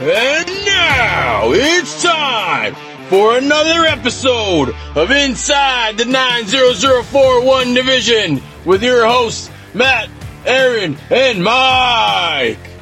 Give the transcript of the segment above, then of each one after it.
And now it's time for another episode of Inside the 90041 Division with your hosts, Matt, Aaron, and Mike.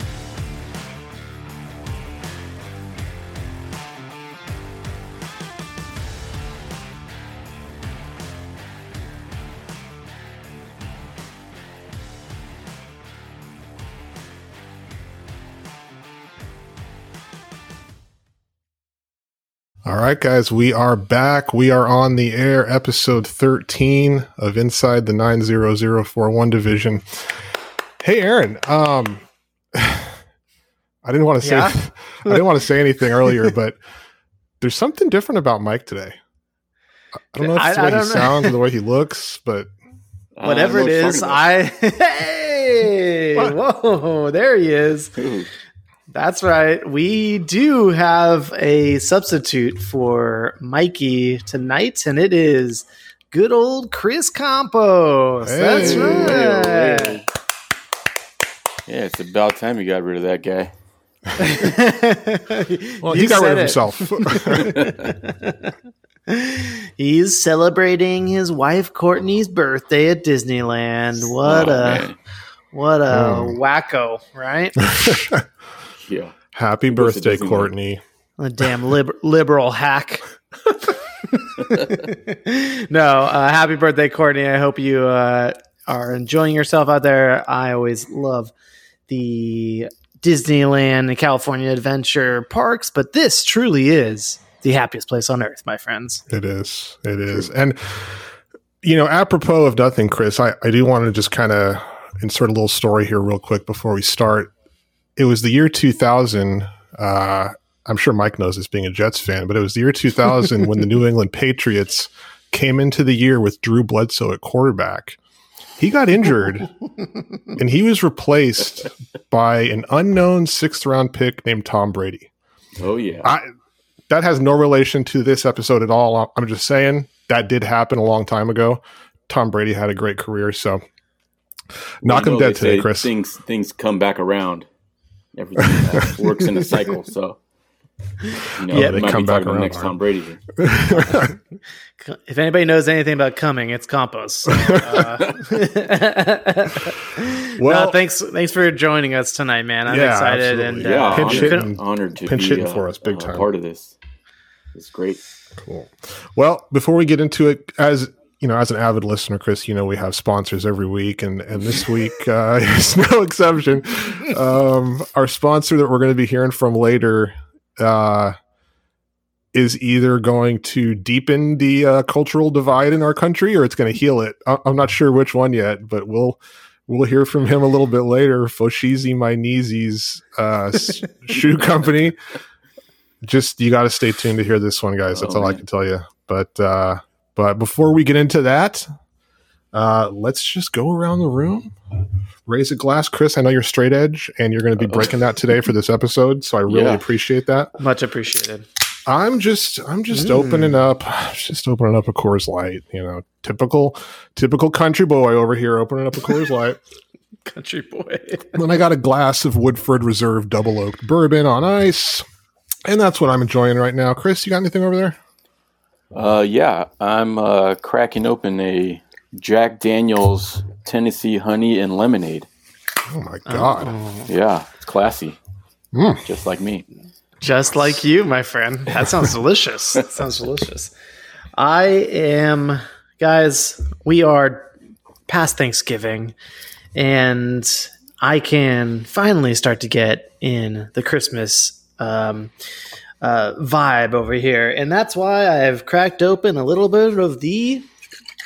Right, guys, we are back. We are on the air, episode 13 of Inside the 90041 division. Hey, Aaron, um, I didn't want to say, Yeah? I didn't want to say anything earlier, but there's something different about Mike today. I don't know if it's the I- I way he know. sounds or the way he looks, but Whatever don't it know what is, you're I hey, What? whoa, there he is. Ooh. That's right. We do have a substitute for Mikey tonight, and it is good old Chris Campos. That's Hey. right. Yeah, it's about time you got rid of that guy. well, You he got rid of it. himself. He's celebrating his wife Courtney's birthday at Disneyland. What Oh, a man. what a Oh. wacko, right? Yeah. Happy goes birthday, Courtney. A damn lib- liberal hack. no, uh, happy birthday, Courtney. I hope you uh, are enjoying yourself out there. I always love the Disneyland and California Adventure parks, but this truly is the happiest place on earth, my friends. It is. It is. And, you know, apropos of nothing, Chris, I, I do want to just kind of insert a little story here real quick before we start. It was the year 2000. Uh, I'm sure Mike knows this being a Jets fan, but it was the year 2000 when the New England Patriots came into the year with Drew Bledsoe at quarterback. He got injured and he was replaced by an unknown sixth round pick named Tom Brady. Oh, yeah. I that has no relation to this episode at all. I'm just saying that did happen a long time ago. Tom Brady had a great career, so knock You him dead today, Chris. Things things come back around. Everything uh, works in a cycle. So, you know, Yeah, they come back talking about around, next Aaron. Tom Brady. If anybody knows anything about coming, it's Campos. So, uh, Well- no, thanks, thanks for joining us tonight, man. I'm Yeah, excited absolutely. and Yeah, uh, Pinch we hitting. honored to pinch be hitting uh, for us big uh, time. part of this. It's great. Cool. Well, before we get into it, as you know, as an avid listener, Chris, you know we have sponsors every week, and and this week uh, is no exception. Um, our sponsor that we're going to be hearing from later uh, is either going to deepen the uh, cultural divide in our country, or it's going to heal it. I- I'm not sure which one yet, but we'll. We'll hear from him a little bit later. Fo-Sheezy My Kneesies uh, shoe company just you got to stay tuned to hear this one, guys. That's Oh, all I can tell you. But uh, but before we get into that, uh, let's just go around the room, raise a glass. Chris, I know you're straight edge, and you're going to be breaking that today for this episode, so I really Yeah. appreciate that. much appreciated. I'm just I'm just Mm. opening up, just opening up a Coors Light. You know, typical typical country boy over here, opening up a Coors Light. Country boy. Then I got a glass of Woodford Reserve Double Oaked Bourbon on ice. And that's what I'm enjoying right now. Chris, you got anything over there? Uh, yeah, I'm uh, cracking open a Jack Daniels Tennessee Honey and Lemonade. Oh my god. Yeah, it's classy, Mm. just like me. Just like you, my friend. That sounds delicious. That sounds delicious. I am, guys, we are past Thanksgiving, and I can finally start to get in the Christmas um, uh, vibe over here. And that's why I've cracked open a little bit of the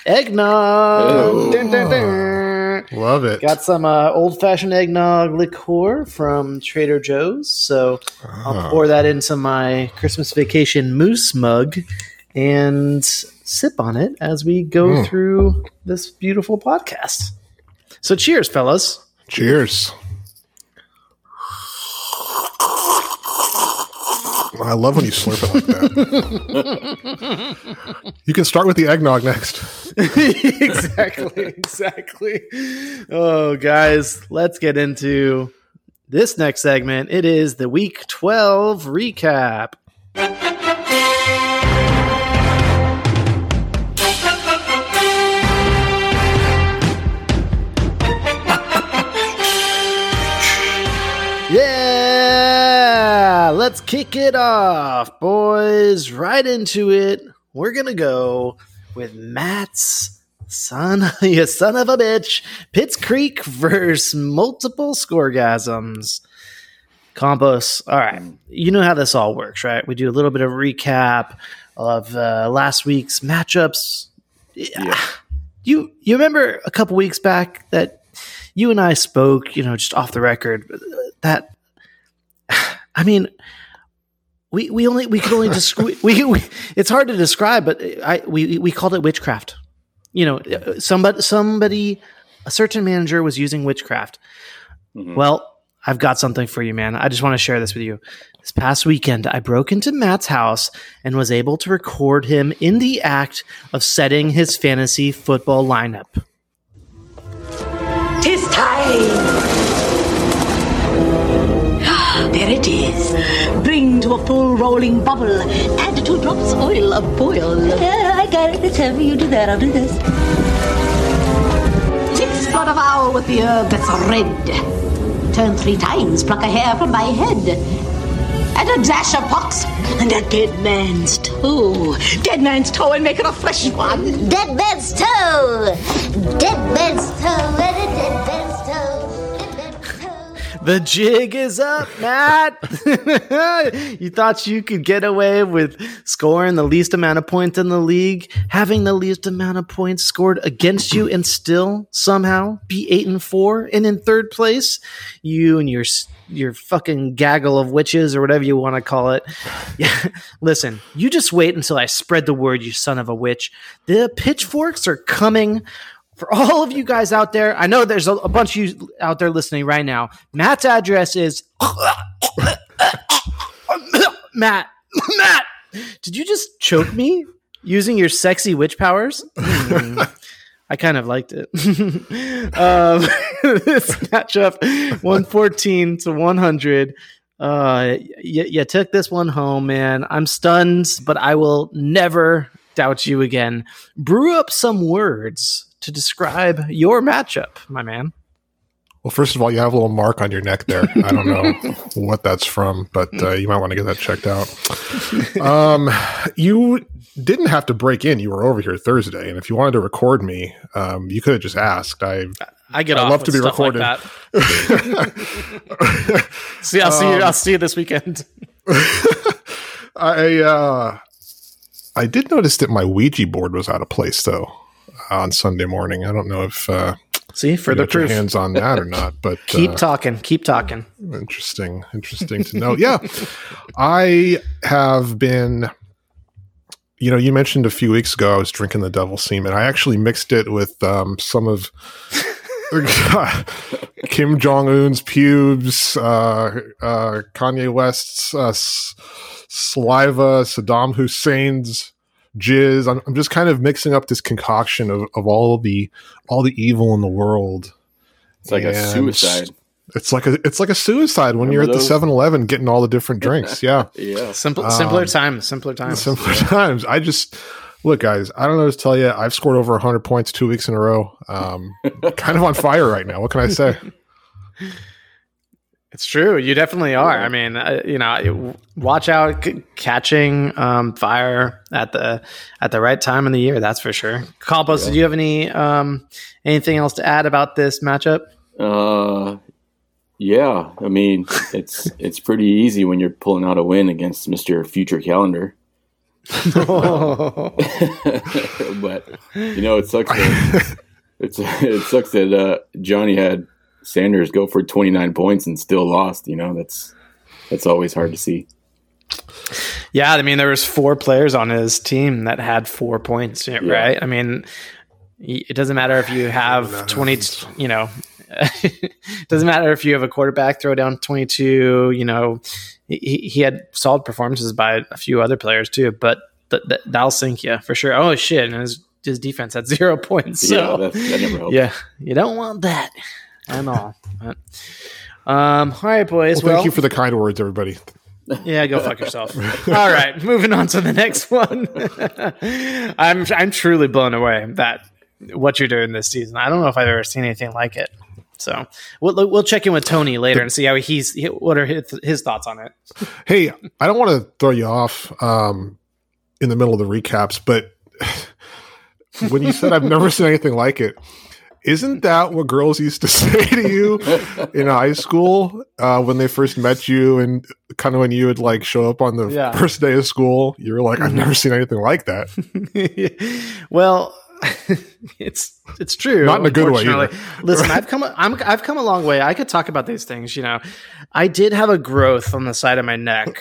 eggnog. Oh. Dun, dun, dun. Love it. Got some uh, old fashioned eggnog liqueur from Trader Joe's. So I'll Ah. pour that into my Christmas vacation moose mug and sip on it as we go Mm. through this beautiful podcast. So cheers, fellas. Cheers. I love when you slurp it like that. you can start with the eggnog next. exactly, exactly. Oh, guys, let's get into this next segment. It is the week 12 recap. Let's kick it off, boys. Right into it. We're going to go with Matt's son, you son of a bitch, Pitts Creek versus multiple scoregasms. Campos, all right. You know how this all works, right? We do a little bit of recap of uh, last week's matchups. Yeah. You you remember a couple weeks back that you and I spoke, you know, just off the record. That I mean, we we only we could only describe we, we it's hard to describe, but I we we called it witchcraft. You know, somebody somebody a certain manager was using witchcraft. Mhm. Well, I've got something for you, man. I just want to share this with you. This past weekend, I broke into Matt's house and was able to record him in the act of setting his fantasy football lineup. Tis time! There it is. Bring to a full rolling bubble. Add two drops oil of boil. Yeah, I got it. It's heavy. you do that. I'll do this. Six blood of owl with the herb that's red. Turn three times, pluck a hair from my head. And a dash of pox, and a dead man's toe. Dead man's toe, and make it a fresh one. Dead man's toe! Dead man's toe! And a dead man's toe! The jig is up, Matt. you thought you could get away with scoring the least amount of points in the league, having the least amount of points scored against you, and still somehow be eight and four and in third place. You and your your fucking gaggle of witches or whatever you want to call it. Yeah, listen, you just wait until I spread the word, you son of a witch. The pitchforks are coming for all of you guys out there, I know there's a, a bunch of you out there listening right now. Matt's address is Matt. Matt, did you just choke me using your sexy witch powers? Hmm. I kind of liked it. um, this matchup, one fourteen to one hundred. Uh, you, you took this one home, man. I'm stunned, but I will never doubt you again. Brew up some words to describe your matchup, my man. Well, first of all, you have a little mark on your neck there. I don't know what that's from, but uh, you might want to get that checked out. Um, you didn't have to break in. You were over here Thursday, and if you wanted to record me, um, you could have just asked. I I get I off love with to be stuff recorded. Like that. See, I'll see you. I'll see you this weekend. I uh, I did notice that my Ouija board was out of place though on Sunday morning. I don't know if uh, See, you further proof. hands on that or not, but Keep uh, talking. Keep talking. interesting interesting to know yeah i have been you know you mentioned a few weeks ago i was drinking the devil semen i actually mixed it with um, some of kim jong-un's pubes uh, uh, kanye west's uh, saliva saddam hussein's jizz I'm, I'm just kind of mixing up this concoction of, of all the all the evil in the world It's like a suicide. it's like a it's like a suicide when you're at Remember the those? 7-Eleven getting all the different drinks. Yeah. Yeah. Simple, simpler Um, times. Simpler times. Simpler times. I just look, guys, I don't know what to tell you. I've scored over 100 points two weeks in a row. Um, kind of on fire right now. What can I say? It's true. You definitely are. I mean, uh, you know, watch out c- catching um, fire at the at the right time in the year. That's for sure. Campos, Yeah. do you have any um, anything else to add about this matchup? Uh, yeah. I mean, it's it's pretty easy when you're pulling out a win against Mister Future Calendar. but you know, it sucks. That, it's it sucks that uh, Johnny had Sanders go for 29 points and still lost. You know, that's that's always hard to see. Yeah, I mean, there was four players on his team that had four points, right? I mean, it doesn't matter if you have 20 you know it doesn't matter if you have a quarterback throw down 22 you know he, he had solid performances by a few other players too but th- th- that'll sink you for sure oh shit and his, his defense had zero points so yeah, that, that never helps. yeah you don't want that at all But, um all right boys Well, well, thank you for the kind words, everybody. yeah, go fuck yourself. All right, moving on to the next one. I'm I'm truly blown away that what you're doing this season. I don't know if I've ever seen anything like it. So we'll we'll check in with Tony later and see how he's what are his, his thoughts on it. Hey, I don't want to throw you off um, in the middle of the recaps, but when you said I've never seen anything like it, isn't that what girls used to say to you in high school uh, when they first met you and kind of when you would like show up on the Yeah. first day of school? You were like, I've never seen anything like that. well, it's it's true. Not in a good way unfortunately. Listen, I've come a- I'm I've come a long way. I could talk about these things. You know, I did have a growth on the side of my neck.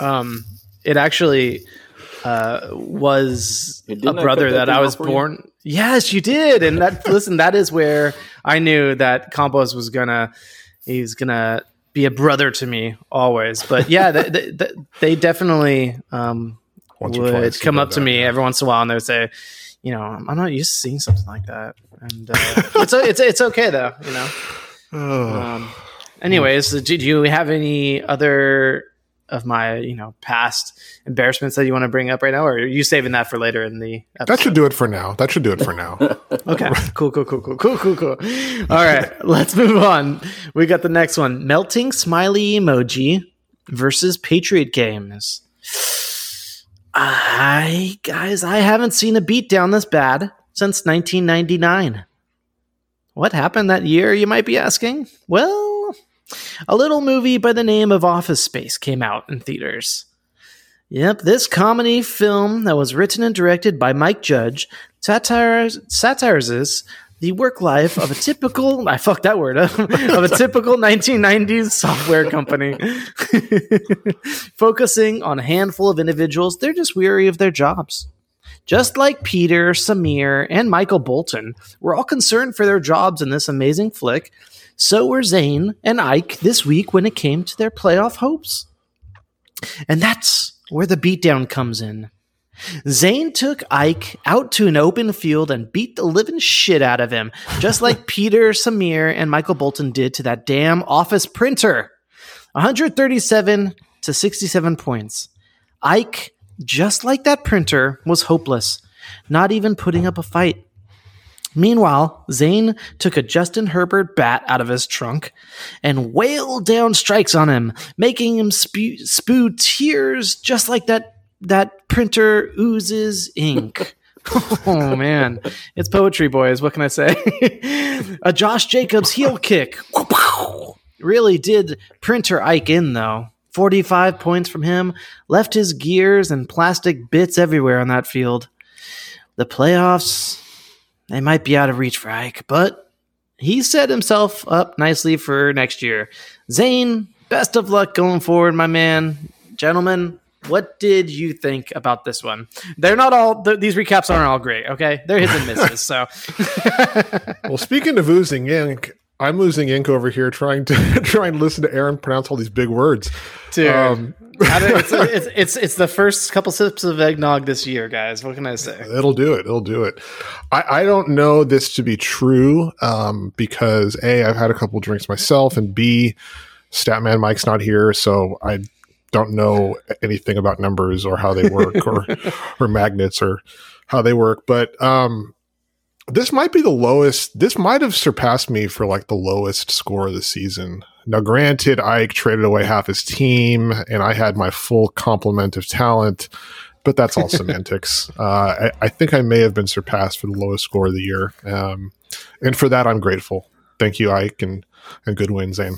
um, it actually uh, was Hey, a brother that that I was born. you? Yes, you did, and that listen, that is where I knew that Campos was gonna he's gonna be a brother to me always. But yeah, they, they, they- definitely um, would come up to that, me yeah. every once in a while and they would say, you know, I'm not used to seeing something like that, and uh, it's it's it's okay though, you know. Um, anyways, do you have any other of my you know past embarrassments that you want to bring up right now, or are you saving that for later in the That should do it for now. That should do it for now. Okay, cool, cool, cool, cool, cool, cool, cool. All right, let's move on. We got the next one: melting smiley emoji versus Patriot games. I guys, I haven't seen a beatdown this bad since 1999. What happened that year, you might be asking? Well, a little movie by the name of Office Space came out in theaters. Yep, this comedy film that was written and directed by Mike Judge satires, satirizes the work life of a typical I fucked that word up of a typical 1990s software company focusing on a handful of individuals they're just weary of their jobs. Just like Peter, Samir, and Michael Bolton were all concerned for their jobs in this amazing flick, so were Zane and Ike this week when it came to their playoff hopes. And that's where the beatdown comes in. Zane took Ike out to an open field and beat the living shit out of him, just like Peter, Samir, and Michael Bolton did to that damn office printer. 137 to 67 points. Ike, just like that printer, was hopeless, not even putting up a fight. Meanwhile, Zane took a Justin Herbert bat out of his trunk and wailed down strikes on him, making him spew, spew tears just like that that printer oozes ink. oh man, it's poetry, boys. What can I say? a Josh Jacobs heel kick really did printer Ike in though. 45 points from him left his gears and plastic bits everywhere on that field. The playoffs, they might be out of reach for Ike, but he set himself up nicely for next year. Zane, best of luck going forward, my man. Gentlemen, what did you think about this one? They're not all, th- these recaps aren't all great, okay? They're hits and misses, so. well, speaking of oozing ink, I'm losing ink over here trying to trying to listen to Aaron pronounce all these big words. Dude, Um, it's, it's, it's, it's the first couple sips of eggnog this year, guys. What can I say? It'll do it. It'll do it. I, I don't know this to be true um, because A, I've had a couple drinks myself, and B, Statman Mike's not here, so I don't know anything about numbers or how they work or or magnets or how they work. But um, this might be the lowest. This might have surpassed me for like the lowest score of the season. Now, granted, Ike traded away half his team, and I had my full complement of talent but that's all semantics. Uh, I, I think I may have been surpassed for the lowest score of the year, um, and for that I'm grateful. Thank you, Ike, and and good win, Zane.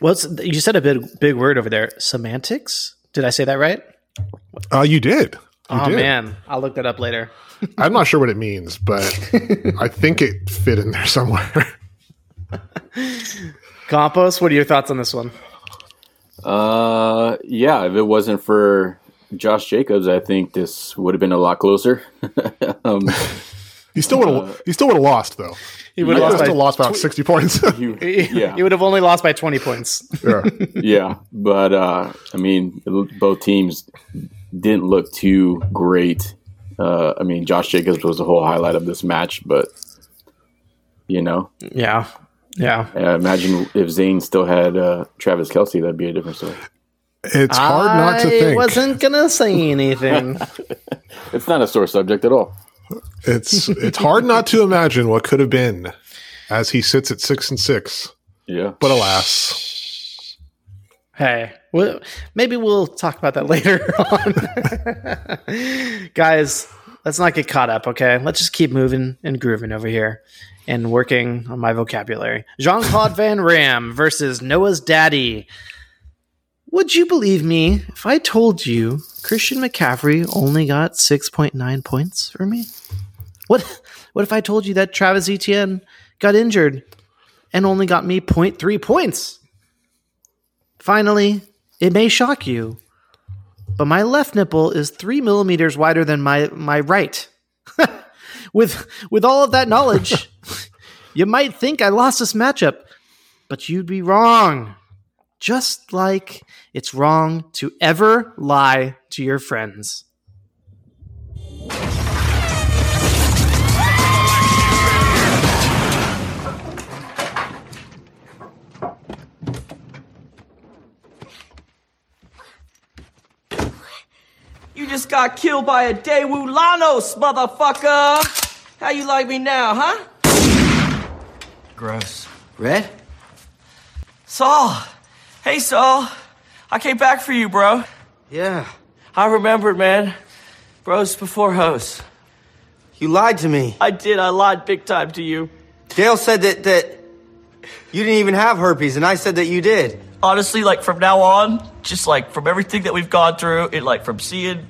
Well, you said a big big word over there? Semantics? Did I say that right? Uh, you did. You oh did. man, I'll look that up later. I'm not sure what it means, but I think it fit in there somewhere. Campos, what are your thoughts on this one? Uh, yeah, if it wasn't for Josh Jacobs, I think this would have been a lot closer. um, He still would have. he still would have lost though. He He would would have have lost by lost about sixty points. You, He, yeah, he would have only lost by 20 points. yeah. yeah, but uh, I mean, both teams didn't look too great. Uh, I mean, Josh Jacobs was the whole highlight of this match, but you know, Yeah. Yeah. imagine if Zane still had uh, Travis Kelce, that'd be a different story. It's hard not to think. I wasn't going to say anything. It's not a sore subject at all. It's it's hard not to imagine what could have been, as he sits at six and six. Yeah, But alas, hey, well, maybe we'll talk about that later on. Guys, let's not get caught up, okay? Let's just keep moving and grooving over here and working on my vocabulary. Jean Claude Van Ram versus Noah's daddy. Would you believe me if I told you Christian McCaffrey only got 6.9 points for me? What what if I told you that Travis Etienne got injured and only got me 0.3 points? Finally, it may shock you, but my left nipple is three millimeters wider than my, my right. with with all of that knowledge, you might think I lost this matchup, but you'd be wrong. Just like it's wrong to ever lie to your friends. Just got killed by a Daewoo Lanos, motherfucker! How you like me now, huh? Gross. Red? Saul! Hey, Saul! I came back for you, bro. Yeah. I remembered, man. Bros before hoes. You lied to me. I did, I lied big time to you. Dale said that that you didn't even have herpes, and I said that you did. Honestly, like from now on, just like from everything that we've gone through, and like from seeing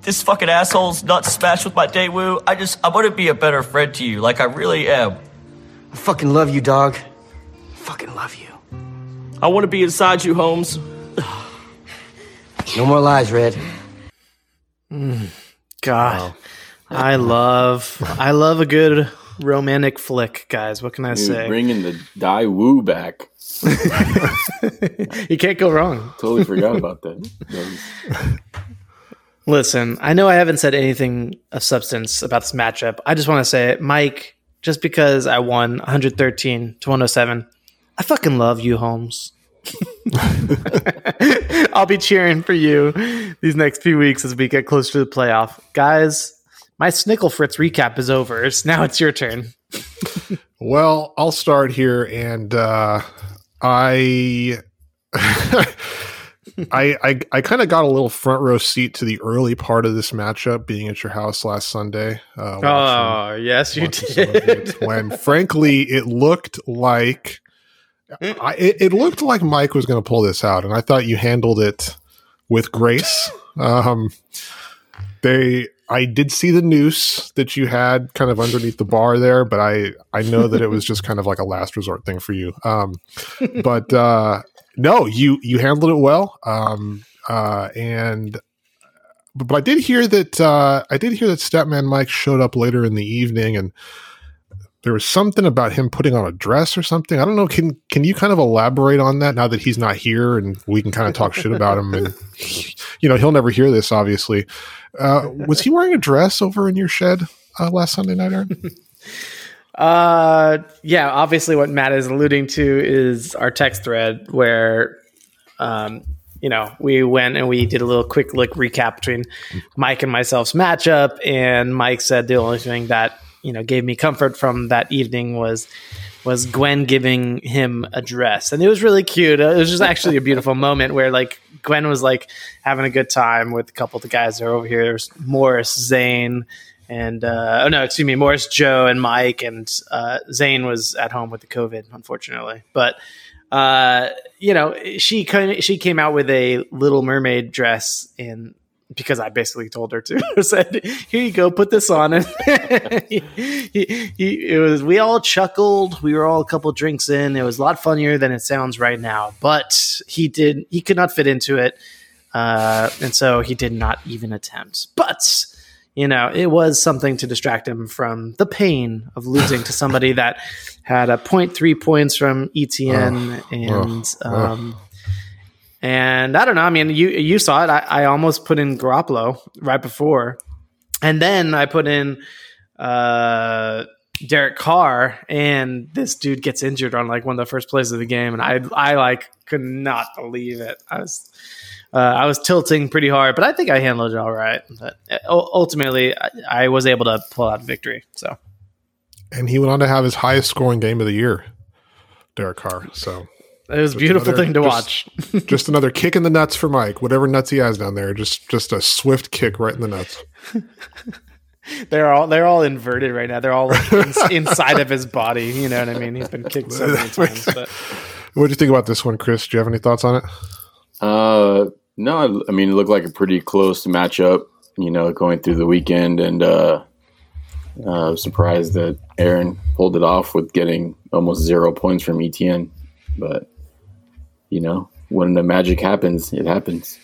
this fucking asshole's nuts smashed with my Daewoo, I just, I want to be a better friend to you. Like, I really am. I fucking love you, dog. I fucking love you. I want to be inside you, Holmes. No more lies, Red. Mm, God, I love I love a good romantic flick, guys. What can I Dude, say? bringing the Daewoo back. You can't go wrong. Totally forgot about that. That Listen, I know I haven't said anything of substance about this matchup. I just want to say, it. Mike, just because I won 113 to 107, I fucking love you, Holmes. I'll be cheering for you these next few weeks as we get closer to the playoff. Guys, my Snickle Fritz recap is over. It's now it's your turn. Well, I'll start here, and uh, I, I, I, I kind of got a little front row seat to the early part of this matchup, being at your house last Sunday. Uh, watching- Oh, yes, you watching some of it, did. when frankly it looked like I, it, it looked like Mike was going to pull this out, and I thought you handled it with grace. Um, they, I did see the noose that you had kind of underneath the bar there, but I, I know that it was just kind of like a last resort thing for you. Um, but uh, no, you you handled it well, um, uh, and but, but I did hear that uh, I did hear that Statman Mike showed up later in the evening, and there was something about him putting on a dress or something. I don't know. Can can you kind of elaborate on that now that he's not here, and we can kind of talk shit about him? And you know, he'll never hear this, obviously. Uh, was he wearing a dress over in your shed uh, last Sunday night, Aaron? Uh, yeah. Obviously, what Matt is alluding to is our text thread where, um, you know, we went and we did a little quick look recap between Mike and myself's matchup, and Mike said the only thing that you know gave me comfort from that evening was was Gwen giving him a dress, and it was really cute. It was just actually a beautiful moment where like Gwen was like having a good time with a couple of the guys that are over here. There's Morris, Zane, and uh, oh no, excuse me, Morris, Joe, and Mike, and uh, Zane was at home with the COVID, unfortunately. But uh, you know, she she came out with a Little Mermaid dress in because I basically told her to. I said, "Here you go, put this on." And he, he, he, it was. We all chuckled. We were all a couple drinks in. It was a lot funnier than it sounds right now. But he did. He could not fit into it, uh, and so he did not even attempt. But you know, it was something to distract him from the pain of losing to somebody that had a 0.3 points from Etienne and oh, um, and I don't know. I mean, you you saw it. I, I almost put in Garoppolo right before, and then I put in uh, Derek Carr, and this dude gets injured on like one of the first plays of the game, and I I like could not believe it. I was uh, I was tilting pretty hard, but I think I handled it all right. But uh, ultimately, I, I was able to pull out victory. So And he went on to have his highest scoring game of the year, Derek Carr. So it was a beautiful another- thing to just- watch. just another kick in the nuts for Mike. Whatever nuts he has down there, just just a swift kick right in the nuts. they're all they're all inverted right now. They're all like in, inside of his body. You know what I mean? He's been kicked so many times. But What do you think about this one, Chris? Do you have any thoughts on it? Uh, no, I mean, it looked like a pretty close matchup, you know, going through the weekend. And uh, uh, I was surprised that Aaron pulled it off with getting almost zero points from Etienne. But, you know, when the magic happens, it happens.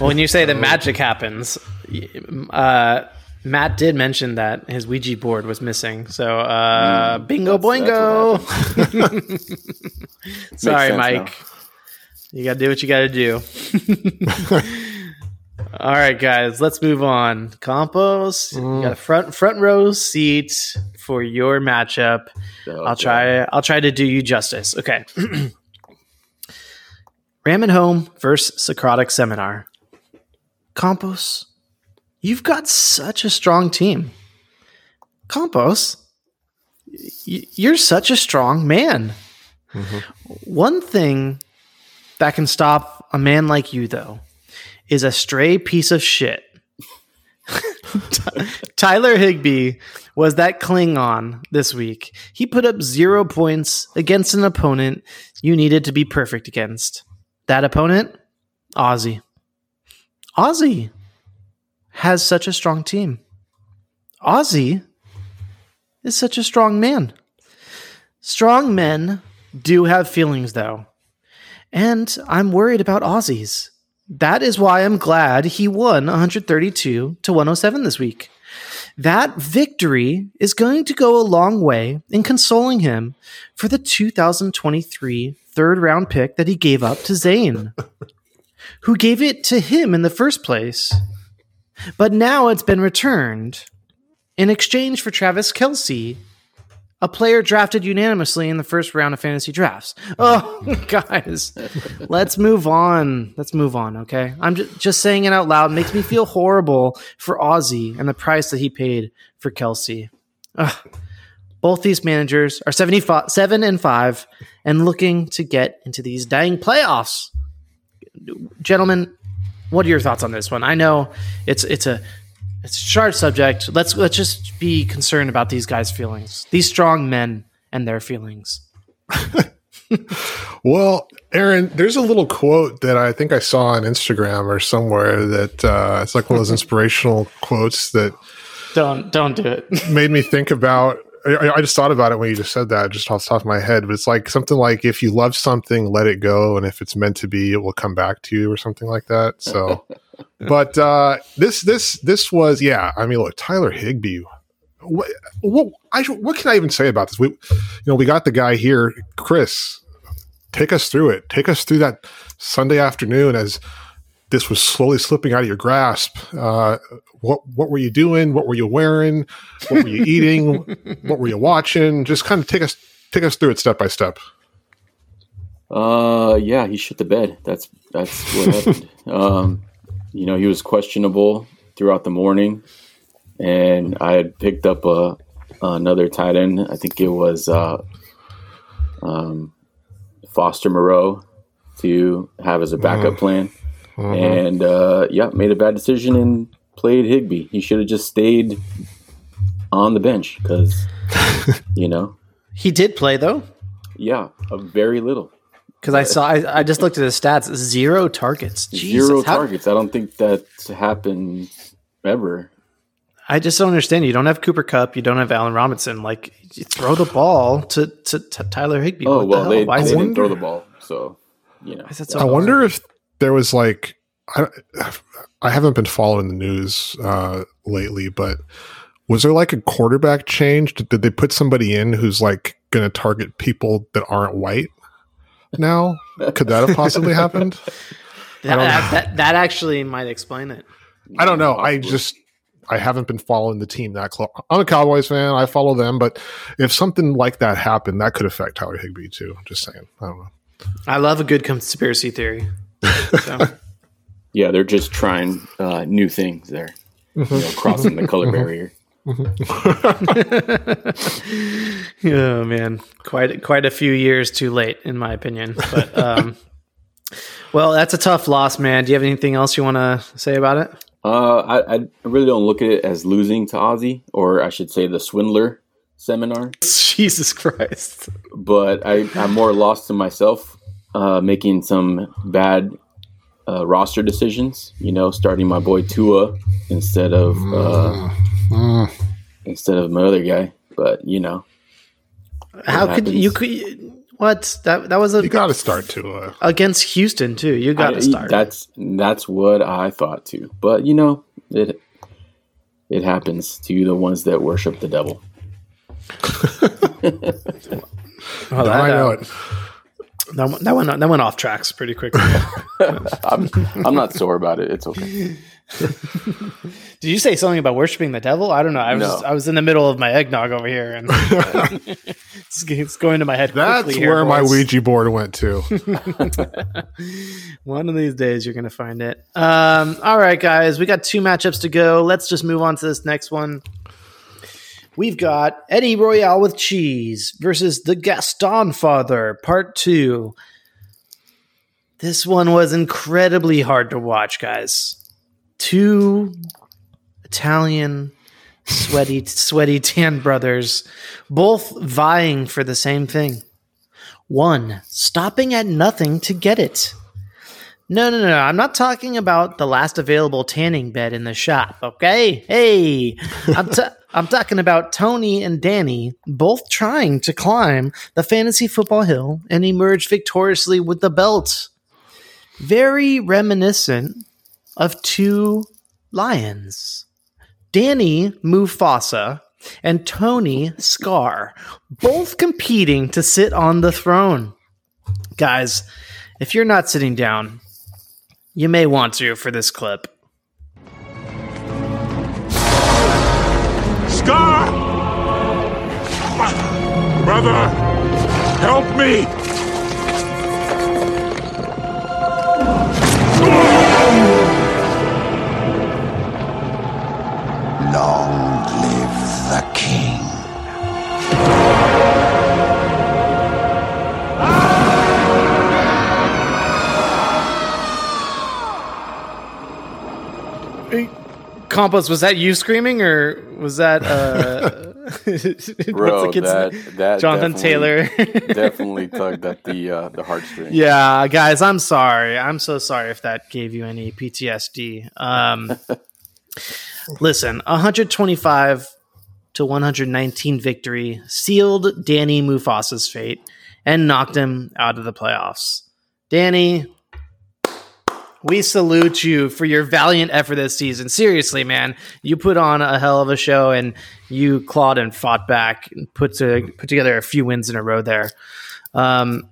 Well, when you say the magic happens, uh, Matt did mention that his Ouija board was missing. So, uh, bingo boingo. Sorry, Mike. now. You got to do what you got to do. All right, guys, let's move on. Campos, you got a front front row seat for your matchup. So, I'll try. I'll try to do you justice. Okay. Ram It Home versus Socratic Seminar. Campos, you've got such a strong team. Campos, y- you're such a strong man. Mm-hmm. One thing that can stop a man like you, though, is a stray piece of shit. Tyler Higbee was that Klingon this week. He put up zero points against an opponent you needed to be perfect against. That opponent, Ozzy. Ozzy has such a strong team. Ozzy is such a strong man. Strong men do have feelings, though. And I'm worried about Ozzy's. That is why I'm glad he won 132 to 107 this week. That victory is going to go a long way in consoling him for the 2023 third round pick that he gave up to Zane, who gave it to him in the first place. But now it's been returned in exchange for Travis Kelce, a player drafted unanimously in the first round of fantasy drafts. Oh, guys, let's move on. Let's move on, okay? I'm just, just saying it out loud. It makes me feel horrible for Ozzy and the price that he paid for Kelce. Ugh. Both these managers are 75, 7 and 5 and looking to get into these dang playoffs. Gentlemen, what are your thoughts on this one? I know it's it's a it's a short subject. Let's let's just be concerned about these guys' feelings. These strong men and their feelings. Well, Aaron, there's a little quote that I think I saw on Instagram or somewhere that uh, it's like one of those inspirational quotes that Don't don't do it. made me think about. I, I just thought about it when you just said that, just off the top of my head. But it's like something like, "If you love something, let it go, and if it's meant to be, it will come back to you," or something like that. So, but uh, this this this was, yeah. I mean, look, Tyler Higbee. What what I what can I even say about this? We, you know, we got the guy here, Chris. Take us through it. Take us through that Sunday afternoon as this was slowly slipping out of your grasp. Uh, what what were you doing? What were you wearing? What were you eating? what were you watching? Just kind of take us take us through it step by step. Uh, yeah, he shit the bed. That's that's what happened. Um, you know, he was questionable throughout the morning, and I had picked up a another tight end. I think it was uh, um, Foster Moreau to have as a backup plan, and uh, yeah, made a bad decision and played Higbee. He should have just stayed on the bench because you know, He did play though, yeah, a very little. because I saw. I, I just looked at his stats. Zero targets. Jesus, Zero how- targets. I don't think that's happened ever. I just don't understand. You don't have Cooper Kupp. You don't have Allen Robinson. Like, you throw the ball to to, to Tyler Higbee. Oh What the well, hell? they, Why they didn't it- throw the ball, so you know. why is so I wonder if there was like I, I haven't been following the news uh, lately, but was there like a quarterback change? Did, did they put somebody in who's like going to target people that aren't white now? Could that have possibly happened? That, that, that, that actually might explain it. I don't know. I just I haven't been following the team that close. I'm a Cowboys fan. I follow them, but if something like that happened, that could affect Tyler Higbee too. Just saying. I don't know. I love a good conspiracy theory. So, Yeah, they're just trying uh, new things there. You know, crossing the color barrier. oh man, quite quite a few years too late, in my opinion. But um, well, that's a tough loss, man. Do you have anything else you want to say about it? Uh, I, I really don't look at it as losing to Ozzy, or I should say the Swindler seminar. Jesus Christ! But I, I'm more lost to myself, uh, making some bad uh, roster decisions. You know, starting my boy Tua instead of uh, instead of my other guy. But you know, How could you could what that that was a, You got to start to. Uh, against Houston too? You got to start. That's that's what I thought too. But you know, it it happens to the ones that worship the devil. Oh, that, I know it. That, went- that went that went off tracks pretty quickly. I'm I'm not sore about it. It's okay. Did you say something about worshiping the devil? I don't know. I was No. I was in the middle of my eggnog over here, and it's, it's going to my head. That's here, where my. Ouija board went to. One of these days, you're going to find it. Um, all right, guys, we got two matchups to go. Let's just move on to this next one. We've got Eddie Royale with cheese versus the Gaston Father, part two. This one was incredibly hard to watch, guys. Two Italian sweaty, sweaty tan brothers, both vying for the same thing. One stopping at nothing to get it. No, no, no. I'm not talking about the last available tanning bed in the shop, okay? Hey, I'm, t- I'm talking about Tony and Danny both trying to climb the fantasy football hill and emerge victoriously with the belt. Very reminiscent of two lions. Danny Mufasa and Tony Scar, both competing to sit on the throne. Guys, if you're not sitting down, you may want to for this clip. Brother, help me! Long live the king. Campos, was that you screaming or was that uh Bro, the kid's that that Jonathan definitely- Taylor? definitely tugged at the uh, the heartstring. yeah, guys, I'm sorry. I'm so sorry if that gave you any PTSD. Um listen, 125 to 119 victory sealed Danny Mufasa's fate and knocked him out of the playoffs. Danny, we salute you for your valiant effort this season. Seriously, man, you put on a hell of a show and you clawed and fought back and put to, put together a few wins in a row there. Um,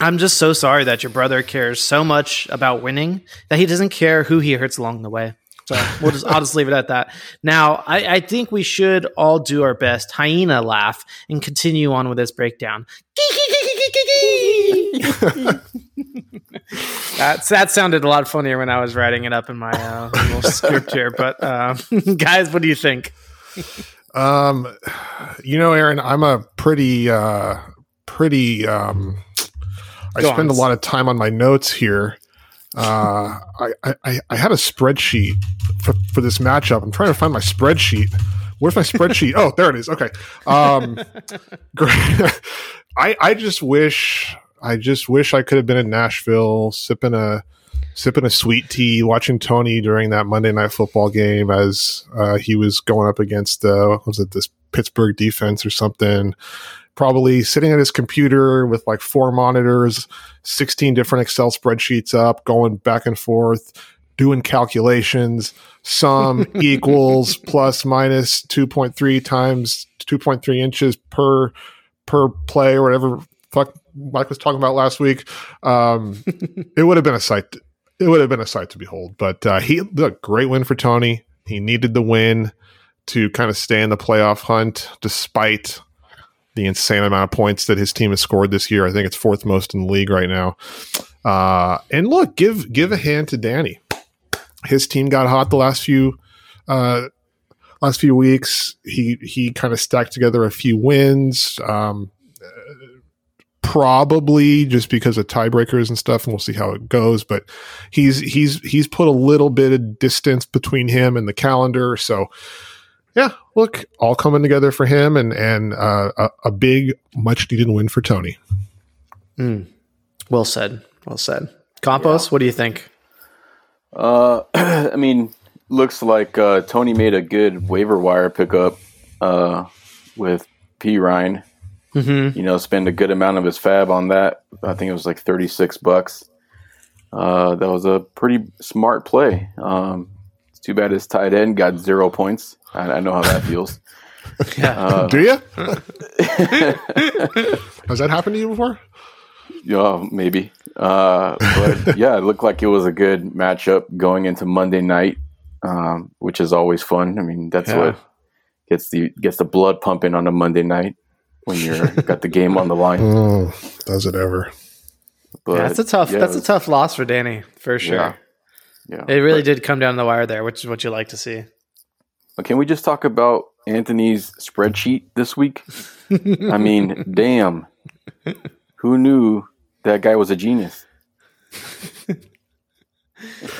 I'm just so sorry that your brother cares so much about winning that he doesn't care who he hurts along the way. So we'll just I'll just leave it at that. Now I, I think we should all do our best hyena laugh and continue on with this breakdown. That's that sounded a lot funnier when I was writing it up in my uh, little script here. But um, guys, what do you think? Um, you know, Aaron, I'm a pretty, uh, pretty. Um, I Go spend on. a lot of time on my notes here. Uh, I, I, I had a spreadsheet for, for this matchup. I'm trying to find my spreadsheet. Where's my spreadsheet? oh, there it is. Okay. Um, great. I, I just wish, I just wish I could have been in Nashville sipping a, sipping a sweet tea, watching Tony during that Monday night football game as uh, he was going up against uh, was it this Pittsburgh defense or something. Probably sitting at his computer with like four monitors, sixteen different Excel spreadsheets up, going back and forth, doing calculations. Sum equals plus minus 2.3 times 2.3 inches per per play or whatever fuck Mike was talking about last week. Um, it would have been a sight. It would have been a sight to behold. But uh, he look great win for Tony. He needed the win to kind of stay in the playoff hunt, despite the insane amount of points that his team has scored this year. I think it's fourth most in the league right now. Uh, and look, give give a hand to Danny. His team got hot the last few uh, last few weeks. He he kind of stacked together a few wins. Um, probably just because of tiebreakers and stuff, and we'll see how it goes. But he's he's he's put a little bit of distance between him and the calendar. So yeah, look, all coming together for him, and and uh, a, a big, much needed win for Tony. Well said. Well said. Campos, what do you think? Uh, I mean, looks like uh, Tony made a good waiver wire pickup uh, with P Ryan. Mm-hmm. You know, spend a good amount of his fab on that. I think it was like thirty six bucks. Uh, that was a pretty smart play. Um, it's too bad his tight end got zero points. I, I know how that feels. Uh, Do you? Has that happened to you before? Yeah, maybe. Uh, but yeah, it looked like it was a good matchup going into Monday night, um, which is always fun. I mean, that's Yeah. what gets the gets the blood pumping on a Monday night when you're got the game on the line. Oh, does it ever? But that's a tough. yeah, that's it a tough loss for Danny for sure. Yeah. Yeah, It really did come down the wire there, which is what you like to see. But can we just talk about Anthony's spreadsheet this week? I mean, damn, who knew that guy was a genius?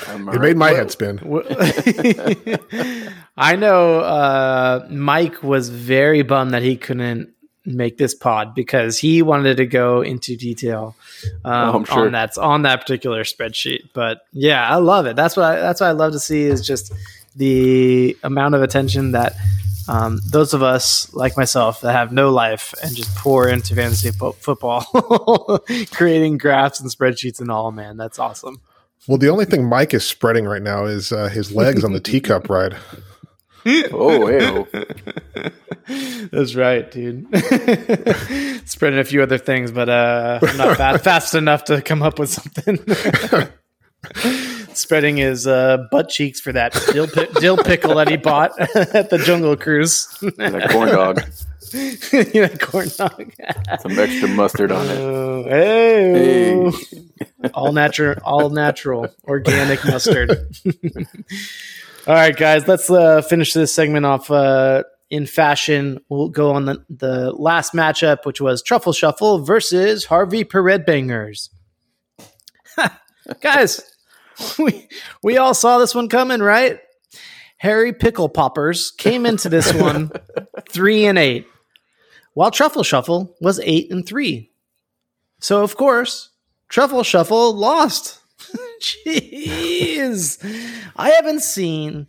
Am It made my head spin. I know uh, Mike was very bummed that he couldn't make this pod because he wanted to go into detail um, Oh, sure. on that on that particular spreadsheet. But yeah, I love it. That's what I, that's what I love to see is just the amount of attention that um, those of us like myself that have no life and just pour into fantasy fo- football, creating graphs and spreadsheets and all. Man, that's awesome. Well, the only thing Mike is spreading right now is uh, his legs on the teacup ride. Oh, hey, That's right, dude. Spreading a few other things, but uh, I'm not fast, fast enough to come up with something. Spreading his uh, butt cheeks for that dill, pi- dill pickle that he bought at the Jungle Cruise. that corn dog, yeah, corn dog. some extra mustard on it. Oh, hey, Hey. all natural, all natural, organic mustard. All right, guys, let's uh, finish this segment off uh, in fashion. We'll go on the, the last matchup, which was Truffle Shuffle versus Harvey Pered Bangers. guys, we we all saw this one coming, right? Harry Pickle Poppers came into this one three and eight, while Truffle Shuffle was eight and three. So of course, Truffle Shuffle lost. Jeez. I haven't seen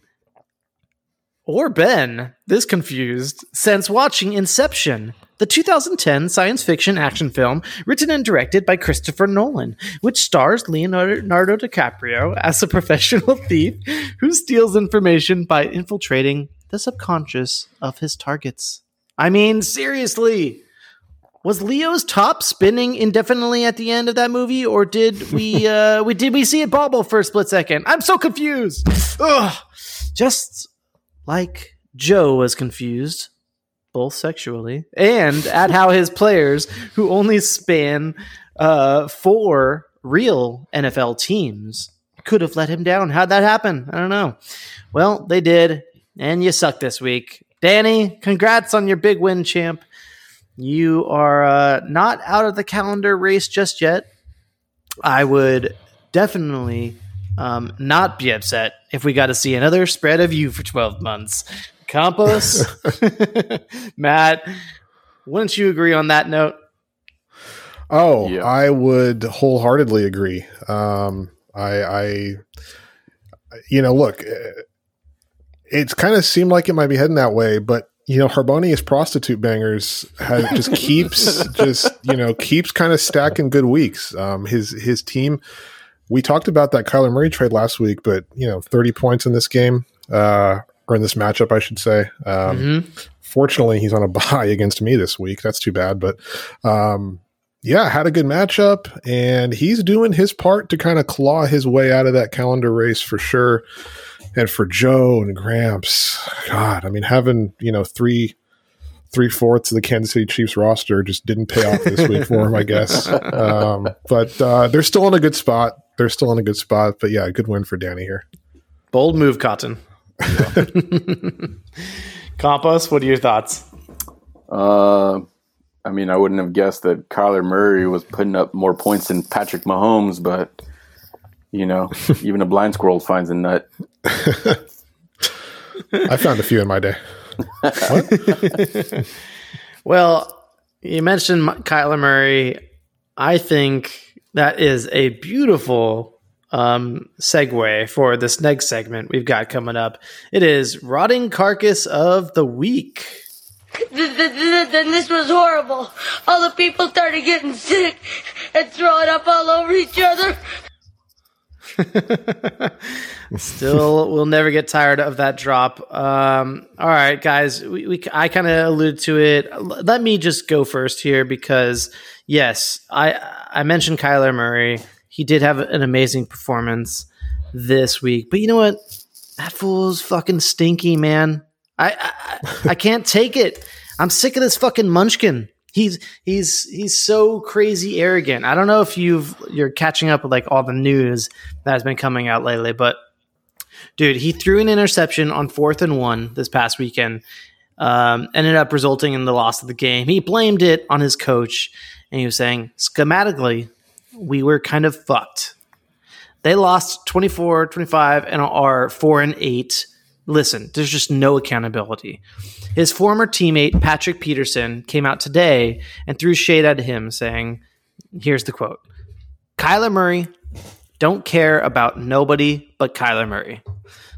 or been this confused since watching Inception, the 2010 science fiction action film written and directed by Christopher Nolan, which stars Leonardo DiCaprio as a professional thief who steals information by infiltrating the subconscious of his targets. I mean, seriously, was Leo's top spinning indefinitely at the end of that movie, or did we uh, we did we see it bobble for a split second? I'm so confused. Ugh. Just like Joe was confused, both sexually and at how his players, who only span uh, four real NFL teams, could have let him down. How'd that happen? I don't know. Well, they did, and you suck this week. Danny, congrats on your big win, champ. You are uh, not out of the calendar race just yet. I would definitely um, not be upset if we got to see another spread of you for 12 months. Campos, Matt, wouldn't you agree on that note? Oh, Yeah. I would wholeheartedly agree. Um, I, I, you know, look, it's kind of seemed like it might be heading that way, but you know, Harmonious prostitute bangers has, just keeps just you know keeps kind of stacking good weeks. Um, his his team we talked about that Kyler Murray trade last week, but you know, 30 points in this game, uh, or in this matchup, I should say. Um, Mhm. Fortunately, he's on a bye against me this week. That's too bad, but um, yeah, had a good matchup, and he's doing his part to kind of claw his way out of that calendar race for sure. And for Joe and Gramps, God, I mean, having you know three three fourths of the Kansas City Chiefs roster just didn't pay off this week for him, I guess. Um, but uh, they're still in a good spot. They're still in a good spot. But yeah, good win for Danny here. Bold move, Cotton. Campos, what are your thoughts? Uh, I mean, I wouldn't have guessed that Kyler Murray was putting up more points than Patrick Mahomes, but you know, even a blind squirrel finds a nut. I found a few in my day. Well, you mentioned M- Kyler Murray. I think that is a beautiful um, segue for this next segment we've got coming up. It is Rotting Carcass of the Week. Th- th- th- Then this was horrible. All the people started getting sick and throwing up all over each other. Still, we'll never get tired of that drop. Um, all right, guys, we, we I kind of alluded to it. Let me just go first here because yes, I I mentioned Kyler Murray. He did have an amazing performance this week, but you know what? That fool's fucking stinky, man. I I, I can't take it. I'm sick of this fucking munchkin. He's he's he's so crazy arrogant. I don't know if you've you're catching up with like all the news that has been coming out lately, but dude, he threw an interception on fourth and one this past weekend. Um, ended up resulting in the loss of the game. He blamed it on his coach, and he was saying, schematically, we were kind of fucked. They lost 24 25 and are 4 and 8. Listen, there's just no accountability. His former teammate, Patrick Peterson, came out today and threw shade at him, saying, Here's the quote Kyler Murray don't care about nobody but Kyler Murray.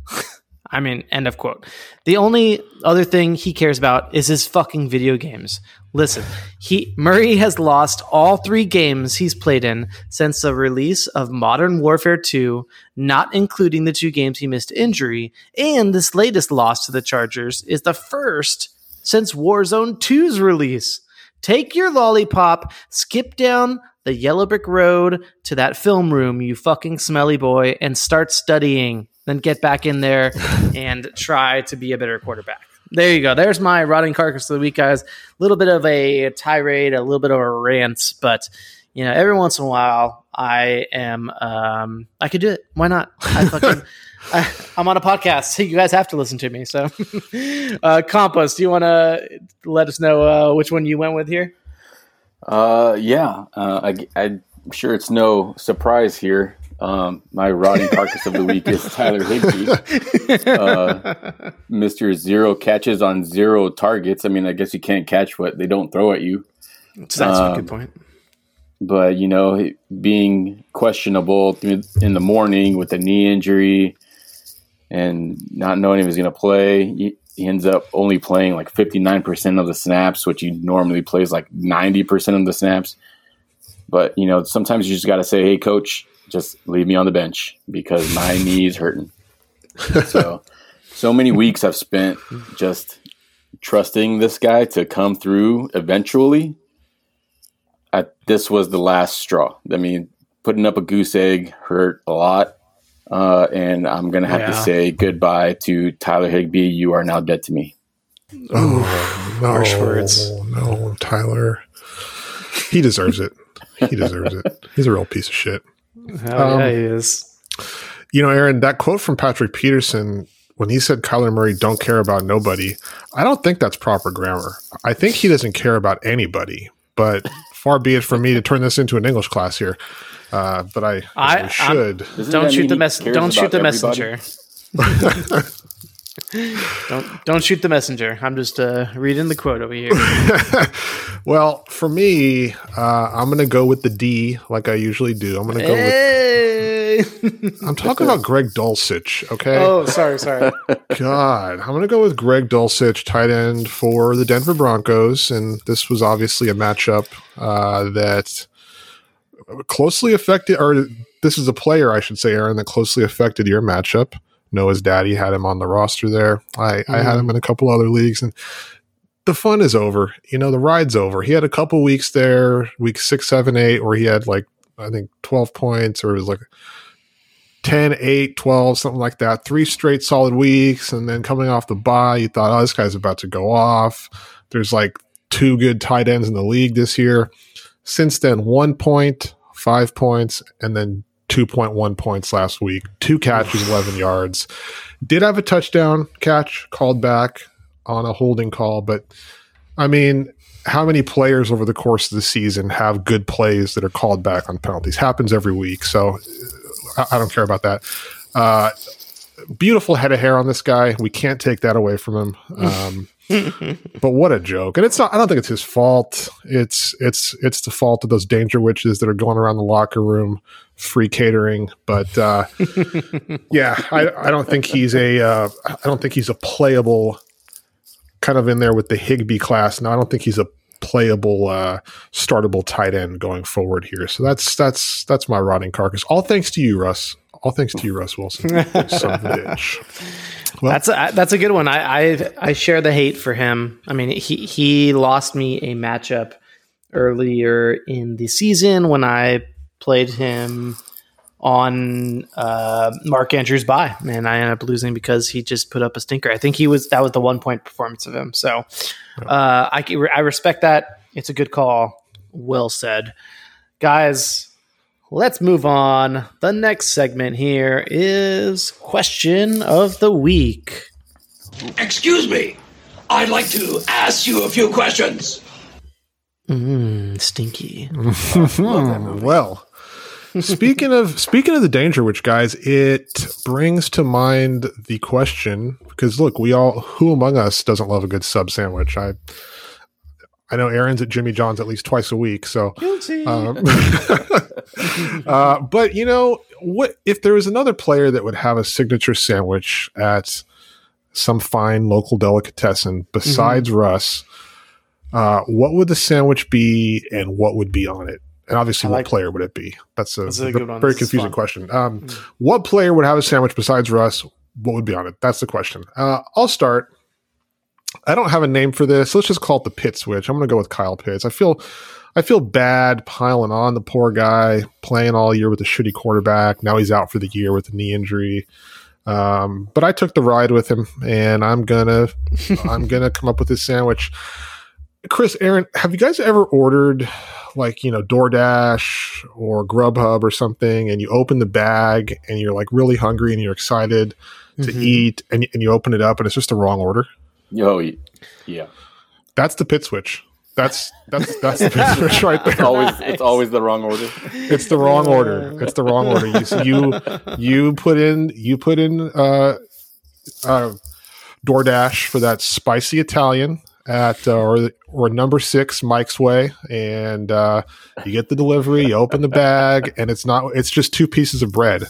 I mean, end of quote. The only other thing he cares about is his fucking video games. Listen, he Murray has lost all three games he's played in since the release of Modern Warfare 2, not including the two games he missed injury, and this latest loss to the Chargers is the first since Warzone 2's release. Take your lollipop, skip down the yellow brick road to that film room, you fucking smelly boy, and start studying. Then get back in there and try to be a better quarterback. There you go. There's my rotting carcass of the week, guys. A little bit of a tirade, a little bit of a rant, but you know, every once in a while, I am. Um, I could do it. Why not? I fucking. I, I'm on a podcast. So you guys have to listen to me. So, uh, Campos, do you want to let us know uh, which one you went with here? Uh, yeah, uh, I, I'm sure it's no surprise here. Um, my rotting carcass of the week is Tyler Higbee, uh, Mister Zero catches on zero targets. I mean, I guess you can't catch what they don't throw at you. That's a Um, good point. but you know, being questionable in the morning with a knee injury and not knowing if he was going to play, he ends up only playing like 59% of the snaps, which he normally plays like 90% of the snaps. But you know, sometimes you just got to say, "Hey, coach, just leave me on the bench because my knee is hurting." so, so many weeks I've spent just trusting this guy to come through eventually I, this was the last straw. I mean, putting up a goose egg hurt a lot. Uh, and I'm going to have to say goodbye to Tyler Higbee. You are now dead to me. Oh, no, harsh words. No, Tyler. He deserves it. He deserves it. He's a real piece of shit. Hell Um, yeah, he is. You know, Aaron, that quote from Patrick Peterson when he said Kyler Murray don't care about nobody, I don't think that's proper grammar. I think he doesn't care about anybody. But far be it from me to turn this into an English class here. Uh, but I, I- I should. Don't shoot the mess. Don't shoot the everybody? messenger. don't don't shoot the messenger. I'm just uh, reading the quote over here. well, for me, uh, I'm going to go with the D like I usually do. I'm going to go with. hey! I'm talking about Greg Dulcich, okay? oh, sorry, sorry. God, I'm going to go with Greg Dulcich, tight end for the Denver Broncos. And this was obviously a matchup uh, that closely affected, or this is a player, I should say, Aaron, that closely affected your matchup. Noah's daddy had him on the roster there. I, I had him mm. in a couple other leagues, and the fun is over. You know, the ride's over. He had a couple weeks there, week six, seven, eight, where he had like, I think 12 points, or it was like 10, 8, 12, something like that. Three straight solid weeks. And then coming off the bye, you thought, oh, this guy's about to go off. There's like two good tight ends in the league this year. Since then, one point, five points, and then 2.1 points last week. Two catches, 11 yards. Did have a touchdown catch called back on a holding call, but I mean, how many players over the course of the season have good plays that are called back on penalties? Happens every week. So I, I don't care about that. Uh, beautiful head of hair on this guy. We can't take that away from him. Um, but what a joke! And it's not. I don't think it's his fault. It's it's it's the fault of those danger witches that are going around the locker room, free catering. But uh, yeah, I, I don't think he's a—I Uh, don't think he's a playable. Kind of in there with the Higbee class. Now I don't think he's a playable, uh, startable tight end going forward here. So that's that's that's my rotting carcass. All thanks to you, Russ. All thanks to you, Russ Wilson. Son of a bitch. Well- that's a that's a good one. I, I I share the hate for him. I mean, he he lost me a matchup earlier in the season when I played him on uh, Mark Andrews bye, and I ended up losing because he just put up a stinker. I think he was that was the one point performance of him. So uh, I I respect that. It's a good call. Well said, guys. Let's move on. The next segment here is question of the week. Excuse me. I'd like to ask you a few questions. Mmm, stinky. well, speaking of speaking of the danger witch guys, it brings to mind the question because look, we all who among us doesn't love a good sub sandwich? I I know Aaron's at Jimmy John's at least twice a week, so um, uh, but you know what? If there was another player that would have a signature sandwich at some fine local delicatessen besides Russ, uh, what would the sandwich be, and what would be on it? And obviously, I what like- player would it be? That's a, That's a very confusing question. Um, What player would have a sandwich besides Russ? What would be on it? That's the question. Uh, I'll start. I don't have a name for this. Let's just call it the pit switch. I'm going to go with Kyle Pitts. I feel, I feel bad piling on the poor guy playing all year with a shitty quarterback. Now he's out for the year with a knee injury. Um, but I took the ride with him, and I'm gonna, I'm gonna come up with this sandwich. Chris, Aaron, have you guys ever ordered like you know DoorDash or Grubhub or something, and you open the bag and you're like really hungry and you're excited to Mhm. eat, and, and you open it up and it's just the wrong order? Yo, yeah. That's the pit switch. That's that's that's the pit switch right It's there. always it's always the wrong order. It's the wrong order. It's the wrong order. You so you you put in you put in uh, uh, DoorDash for that spicy Italian at uh, or or number six Mike's Way, and uh, you get the delivery. You open the bag, and it's not. It's just two pieces of bread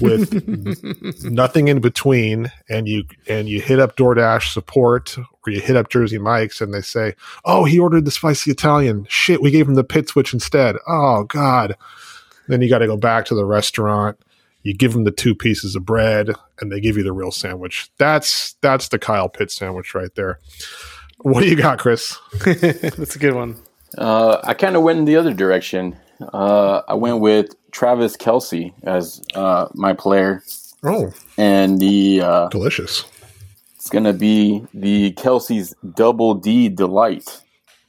with nothing in between and you and you hit up DoorDash support or you hit up Jersey Mike's and they say, "Oh, he ordered the spicy Italian. Shit, we gave him the pit switch instead." Oh god. Then you got to go back to the restaurant. You give them the two pieces of bread and they give you the real sandwich. That's that's the Kyle Pitt sandwich right there. What do you got, Chris? That's a good one. Uh, I kind of went in the other direction. Uh, I went with Travis Kelce as uh, my player, Oh, and the uh, delicious. it's gonna be the Kelce's Double D Delight.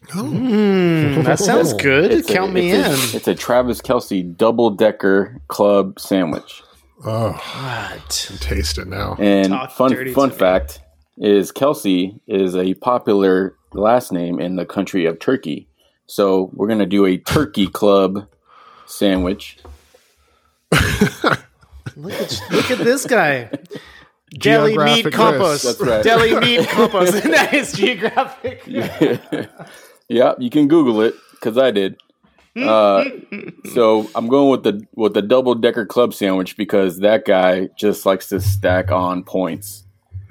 Mm, that sounds good. It's a- Count me it's in. a- it's a Travis Kelce double decker club sandwich. Oh, What? taste it now. And Talk fun fun to me. fact is Kelce is a popular last name in the country of Turkey. So we're gonna do a turkey club sandwich. Look at look at this guy. Deli meat Chris. Campos. That's right. Deli meat Campos. that is geographic. yeah, you can Google it because I did. Uh, so I'm going with the with the double decker club sandwich because that guy just likes to stack on points.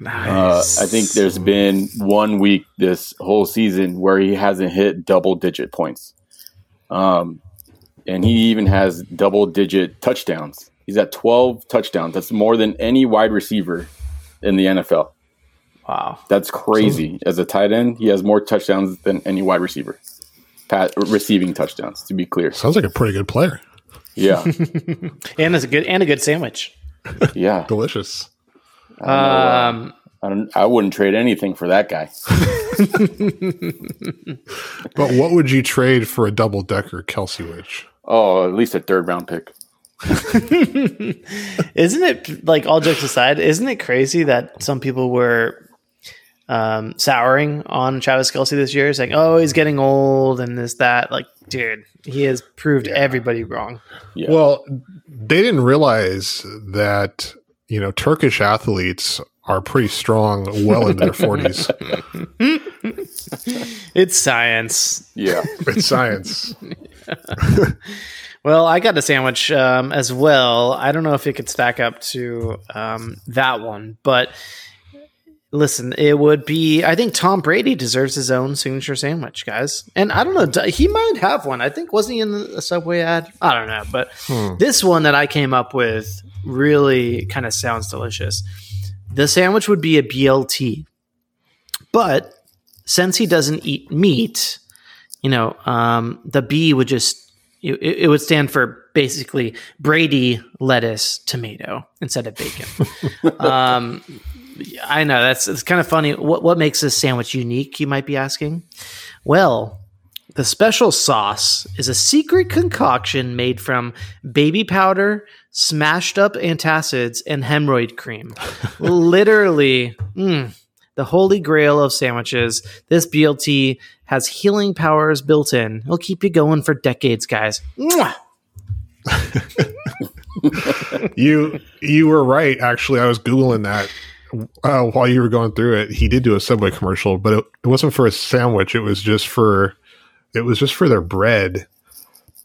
Uh, I think there's been one week this whole season where he hasn't hit double digit points. Um, and he even has double digit touchdowns. He's at 12 touchdowns. That's more than any wide receiver in the NFL. Wow. That's crazy. As a tight end, he has more touchdowns than any wide receiver. Pat, receiving touchdowns, to be clear. Sounds like a pretty good player. Yeah. and it's a good and a good sandwich. Yeah. Delicious. I don't know, uh, Um, I, don't, I wouldn't trade anything for that guy. But what would you trade for a double decker Kelce Witch? Oh, at least a third round pick. Isn't it like all jokes aside? Isn't it crazy that some people were um, souring on Travis Kelce this year, saying, "Oh, he's getting old and this that." Like, dude, he has proved everybody wrong. Yeah. Well, they didn't realize that you know Turkish athletes are pretty strong, well into their forties. It's science. Yeah. It's science. Well, I got a sandwich um, as well. I don't know if it could stack up to um, that one, but listen, it would be. I think Tom Brady deserves his own signature sandwich, guys. And I don't know, he might have one. I think wasn't he in a Subway ad? I don't know, but Hmm. this one that I came up with really kind of sounds delicious. The sandwich would be a BLT, but since he doesn't eat meat, you know, um, the B would just it, it would stand for basically Brady lettuce tomato instead of bacon. um, I know that's it's kind of funny. What what makes this sandwich unique? You might be asking. Well, the special sauce is a secret concoction made from baby powder, smashed up antacids, and hemorrhoid cream. Literally, mm, the holy grail of sandwiches. This BLT has healing powers built in. It'll keep you going for decades, guys. You you were right. Actually, I was googling that uh, while you were going through it. He did do a Subway commercial, but it, it wasn't for a sandwich. It was just for it was just for their bread,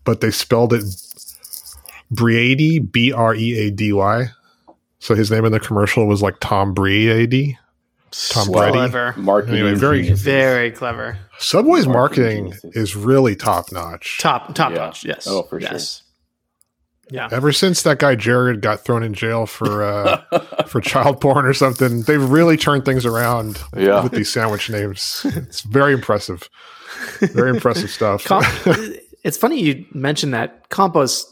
but they spelled it Bready B R E A D Y. So his name in the commercial was like Tom Bready. Tom Brady. Clever. Marketing. Anyway, very geniuses. Very clever. Subway's Marketing marketing is really top notch. Top top Yeah. notch. Yes. Oh, for sure. Yes. Yeah. Ever since that guy Jared got thrown in jail for uh, for child porn or something, they've really turned things around Yeah. with these sandwich names. It's very impressive. Very impressive stuff. Com- it's funny you mentioned that Campos.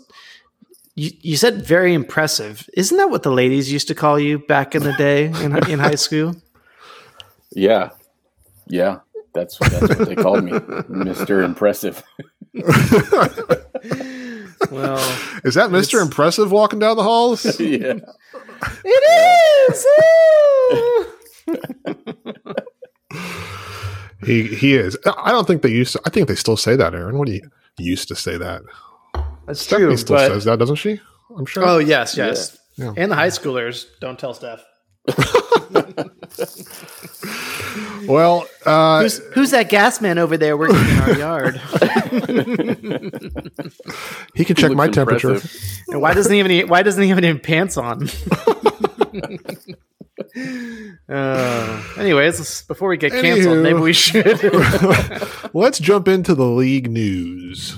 You, you said very impressive. Isn't that what the ladies used to call you back in the day in, in high school? Yeah. Yeah. That's, that's what they called me. Mr. Impressive. Well, Is that Mister Impressive walking down the halls? yeah. it is. he he is. I don't think they used. to. I think they still say that. Aaron, what do you used to say that? That's Stephanie true. still but- says that, doesn't she? I'm sure. oh yes, yes. Yeah. And the high schoolers don't tell Steph. well, uh, Who's who's that gas man over there working in our yard? he can check Looks my temperature. impressive. And why doesn't he have any? Why doesn't he have any pants on? uh, anyways, before we get canceled, Anywho. maybe we should. Let's jump into the league news.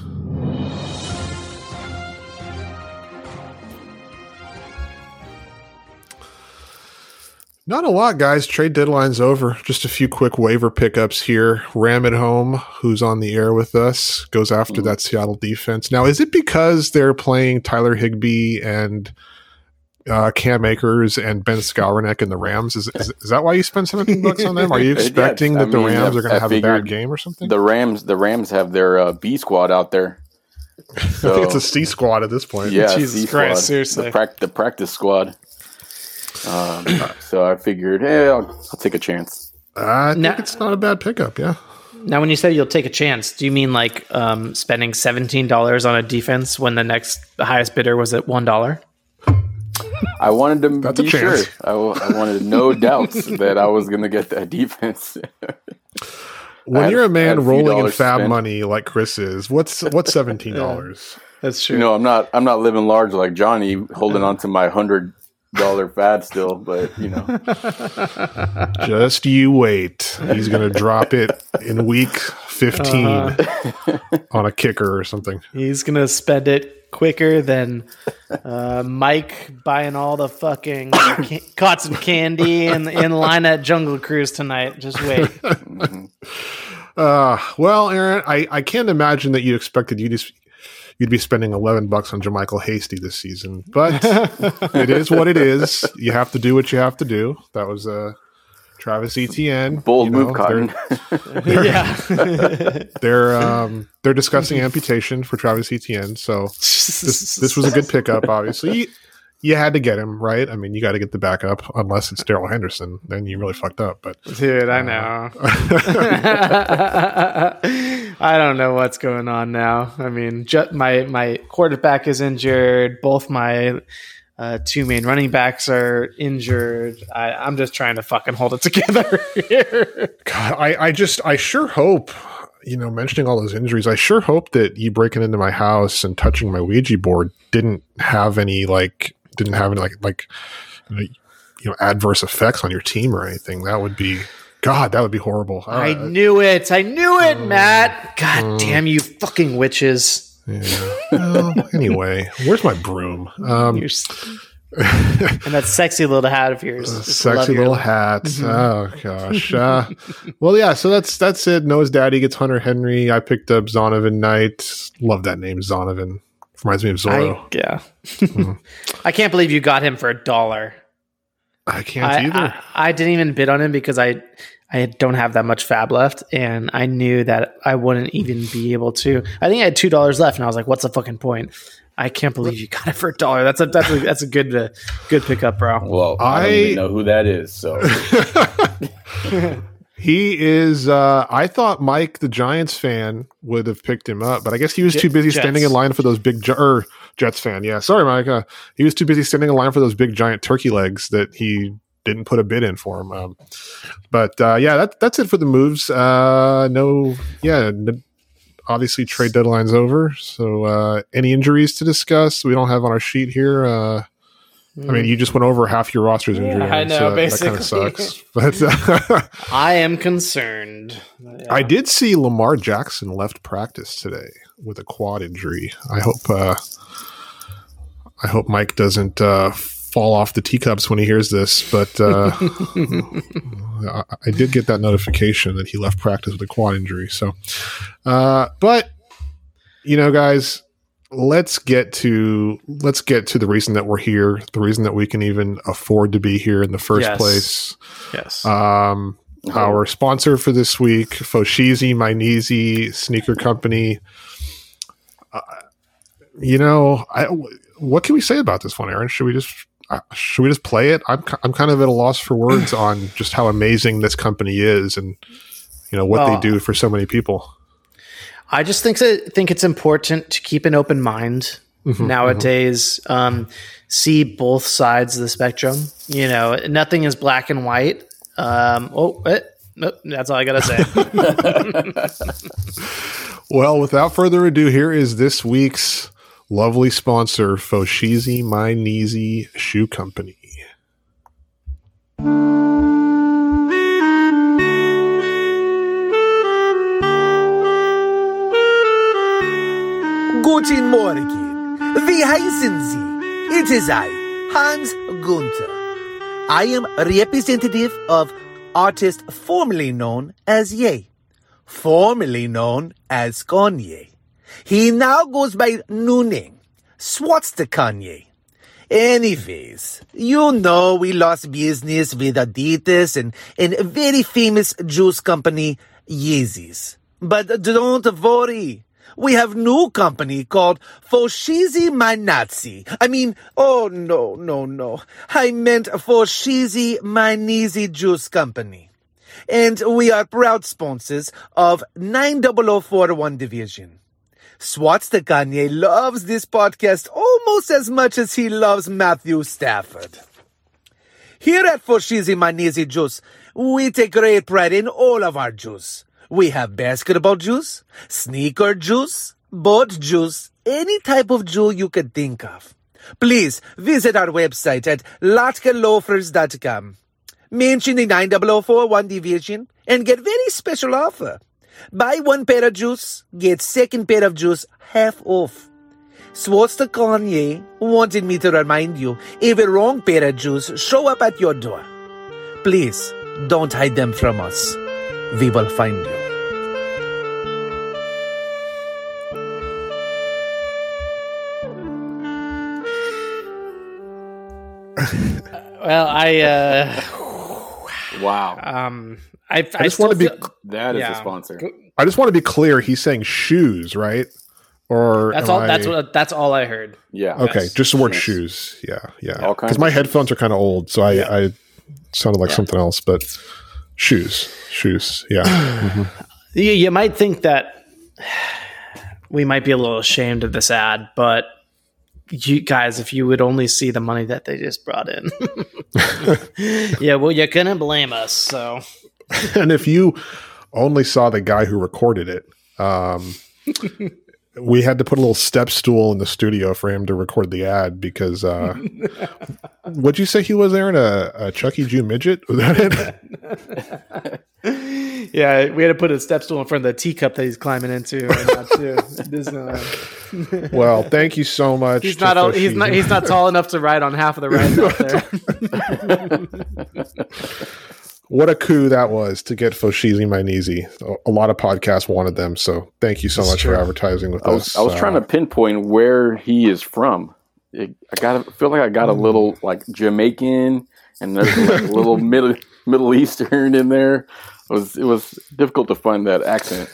Not a lot, guys. Trade deadline's over. Just a few quick waiver pickups here. Ram It Home, who's on the air with us, goes after that Seattle defense. Now, is it because they're playing Tyler Higbee and uh, Cam Akers and Ben Skowronek and the Rams? Is, is, is that why you spent 17 bucks on them? Are you Yeah, expecting I that the mean, Rams I- are going to have a bad game or something? The Rams, the Rams have their uh, B squad out there. I think it's a C squad at this point. Yeah, Jesus C Christ, squad, seriously. the, prac- the practice squad. Um, so I figured, hey, I'll, I'll take a chance. I think Now- it's not a bad pickup. Yeah. now, when you say you'll take a chance, do you mean like um, spending seventeen dollars on a defense when the next the highest bidder was at one dollar? I wanted to That's a be sure. I, I, w- I wanted no doubts that I was going to get that defense. When had- you're a had man a rolling in fab spent. money like Chris is, what's what's seventeen dollars? That's true. you know, I'm not I'm not living large like Johnny, holding on to my hundred dollar fad still, but you know, Just you wait. He's gonna drop it in week 15 Uh-huh. on a kicker or something. He's gonna spend it quicker than uh, Mike buying all the fucking can- cotton candy in in line at Jungle Cruise tonight. Just wait. Uh, well, Aaron, I, I can't imagine that you expected you just you'd be spending 11 bucks on JaMycal Hasty this season, but it is what it is. You have to do what you have to do. That was uh, Travis Etienne. Bold you move, know, Cotton. They're, yeah. they're um they're discussing amputation for Travis Etienne, so this this was a good pickup. Obviously, you, had to get him right. I mean, you got to get the backup unless it's Darrell Henderson. Then you really fucked up. But Dude, I know. I don't know what's going on now. I mean, my my quarterback is injured. Both my uh, two main running backs are injured. I, I'm just trying to fucking hold it together here. God, I, I just, I sure hope, you know, mentioning all those injuries, I sure hope that you breaking into my house and touching my Ouija board didn't have any, like, didn't have any, like, like, you know, adverse effects on your team or anything. That would be, God, that would be horrible. I Uh, knew it. I knew it, Matt. God damn you, fucking witches. yeah. Well, anyway, where's my broom? Um, and that sexy little hat of yours. Love sexy your- little hat. Oh gosh. Uh, well, yeah. So that's that's it. Noah's daddy gets Hunter Henry. I picked up Zonovan Knight. Love that name, Zonovan. Reminds me of Zorro. I, yeah. I can't believe you got him for a dollar. I, can't I, either. I, I didn't even bid on him because I I don't have that much fab left, and I knew that I wouldn't even be able to. I think I had two dollars left, and I was like, "What's the fucking point?" I can't believe you got it for a dollar. That's a that's a that's a good uh, good pickup, bro. Well, I, I- don't even know who that is. So he is. Uh, I thought Mike, the Giants fan, would have picked him up, but I guess he was too busy Jets. standing in line for those big Gi- er, Jets fan. Yeah, sorry, Mike. Uh, he was too busy standing in line for those big giant turkey legs that he didn't put a bid in for him. Um, but uh, yeah, that, that's it for the moves. Uh, no, yeah. n- obviously, trade deadline's over. So, uh, any injuries to discuss? We don't have on our sheet here. I mean, you just went over half your roster's injury. I know, so that, that kind of sucks. But uh, I am concerned. I did see Lamar Jackson left practice today with a quad injury. I hope uh, I hope Mike doesn't uh, fall off the teacups when he hears this. But uh, I, I did get that notification that he left practice with a quad injury. So, uh, but you know, guys, let's get to let's get to the reason that we're here. The reason that we can even afford to be here in the first Yes. place. Yes. Um, our sponsor for this week, Fo-Sheezy My Neezy Sneaker Company. Uh, you know, I, what can we say about this one, Aaron? Should we just uh, should we just play it? I'm I'm kind of at a loss for words on just how amazing this company is, and you know what Well, they do for so many people. I just think that think it's important to keep an open mind Mhm, nowadays. Um, see both sides of the spectrum. You know, nothing is black and white. Um, oh, eh, nope, that's all I gotta say. Well, without further ado, here is this week's lovely sponsor, Fo-Sheezy My Neezy Shoe Company. Guten Morgen. Wie heißen Sie? It is I, Hans Gunther. I am representative of artist formerly known as Ye, formerly known as Kanye. He now goes by Nooning, Swatsta Kanye. Anyways, you know we lost business with Adidas and, and a very famous juice company, Yeezys. But don't worry. We have new company called Foshizi Mainazzi. I mean, oh no, no, no. I meant Foshizi Mainezy Juice Company. And we are proud sponsors of 90041 Division. Swatsta Kanye loves this podcast almost as much as he loves Matthew Stafford. Here at Fo-Sheezy My Neezy Juice, we take great pride in all of our juice. We have basketball juice, sneaker juice, boat juice, any type of jewel you could think of. Please visit our website at latkalofers.com. Mention the 90041 division and get very special offer. Buy one pair of juice, get second pair of juice half off. Swartz Kanye wanted me to remind you if a wrong pair of juice show up at your door. Please don't hide them from us. We will find you. Well, I uh, Wow. um, I, I, I just want to be. feel- That is Yeah. a sponsor. I just want to be clear. He's saying shoes, right? Or that's am all. That's what. That's all I heard. Yeah. Okay, Yes. just the word Yes. shoes. Yeah, yeah. All kinds Because my of headphones are kind of old, so I, I sounded like something else. But shoes, shoes. Yeah. Mhm. You, you might think that we might be a little ashamed of this ad, but you guys, if you would only see the money that they just brought in, yeah, well, you couldn't blame us. So and if you only saw the guy who recorded it, um, we had to put a little step stool in the studio for him to record the ad because. Uh, would you say he was there in a, a Chucky Jew midget? Was that it? yeah, we had to put a step stool in front of the teacup that he's climbing into right now too. Disneyland. well, thank you so much. He's not. He's not. He's not tall enough to ride on half of the rides out there. What a coup that was to get Fo-Sheezy My Neezy. A, a lot of podcasts wanted them, so thank you so much for advertising with I us. I was trying to pinpoint where he is from. It, I got to feel like I got a little like Jamaican and there's like a little middle Middle Eastern in there. It was it was difficult to find that accent.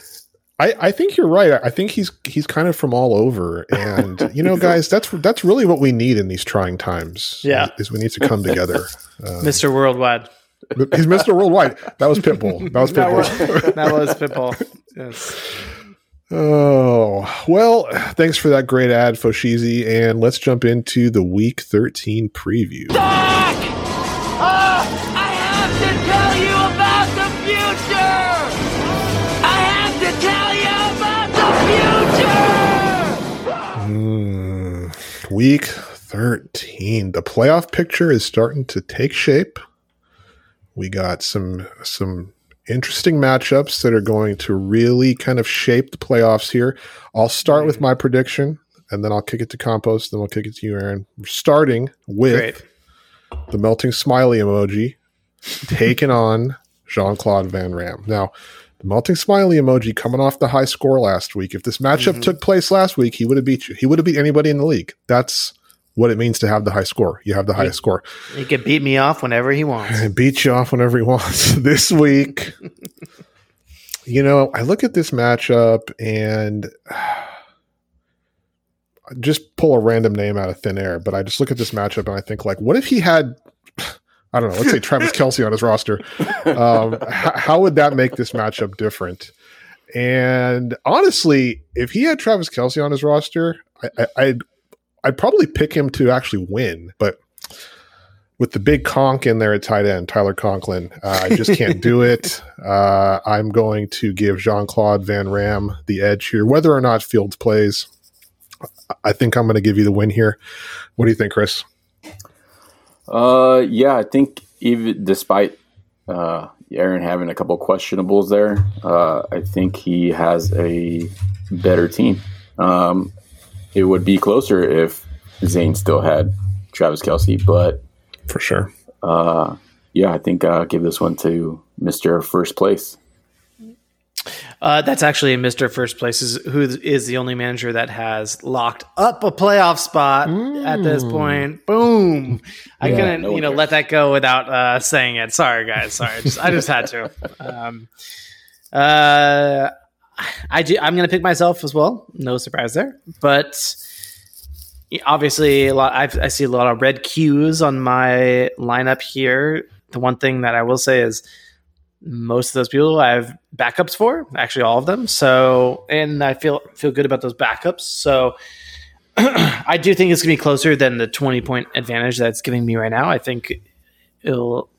I, I think you're right. I think he's he's kind of from all over, and you know, guys, that's that's really what we need in these trying times. Yeah. is we need to come together. Uh, Mr. Worldwide. he's Mr. Worldwide. That was Pitbull. That was Pitbull. that was Pitbull. Yes. Oh well, thanks for that great ad, Fo-Sheezy, and let's jump into the Week 13 preview. Ah, I have to tell you about the future! I have to tell you about the future! Mm, week 13. The playoff picture is starting to take shape. We got some some interesting matchups that are going to really kind of shape the playoffs here. I'll start with my prediction and then I'll kick it to Campos, then we'll kick it to you, Aaron. We're starting with Great. the melting smiley emoji taking on Jean Claude Van Ram. Now, the melting smiley emoji coming off the high score last week. If this matchup Mhm. took place last week, he would have beat you. He would have beat anybody in the league. That's what it means to have the high score. You have the highest score. He can beat me off whenever he wants. And beat you off whenever he wants. this week, you know, I look at this matchup and just pull a random name out of thin air, but I just look at this matchup and I think, like, what if he had, I don't know, let's say Travis Kelce on his roster? Um, h- how would that make this matchup different? And honestly, if he had Travis Kelce on his roster, I, I, I'd I'd probably pick him to actually win, but with the big conk in there at tight end, Tyler Conklin, uh, I just can't do it. Uh, I'm going to give Jean Claude Van Ram the edge here, whether or not Fields plays. I think I'm going to give you the win here. What do you think, Chris? Uh, yeah, I think even despite uh, Aaron having a couple questionables there, uh, I think he has a better team. Um, it would be closer if Zane still had Travis Kelce, but for sure, uh, yeah, I think I'll give this one to Mister First Place. Uh, that's actually Mr. First Place, is, who is the only manager that has locked up a playoff spot at this point. Boom! I Yeah, couldn't, no you know, cares. let that go without uh, saying it. Sorry, guys. Sorry, I just, I just had to. Um, uh, I do. I'm going to pick myself as well. No surprise there, but obviously, a lot. I've, I see a lot of red cues on my lineup here. The one thing that I will say is most of those people I have backups for, actually all of them. So, and I feel feel good about those backups. So, I do think it's gonna be closer than the twenty point advantage that's giving me right now. I think it'll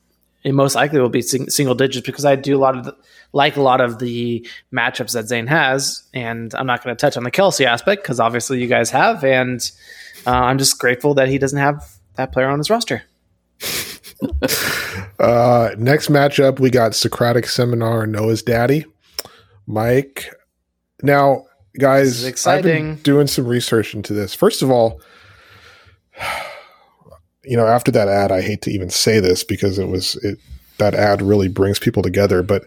it most likely will be sing, single digits because I do a lot of the, like a lot of the matchups that Zane has, and I'm not going to touch on the Kelce aspect because obviously you guys have, and uh, I'm just grateful that he doesn't have that player on his roster. Uh, next matchup, we got Socratic Seminar and Noah's Daddy. Mike. Now, guys, I've been doing some research into this. First of all, you know, after that ad, I hate to even say this because it was it that ad really brings people together. But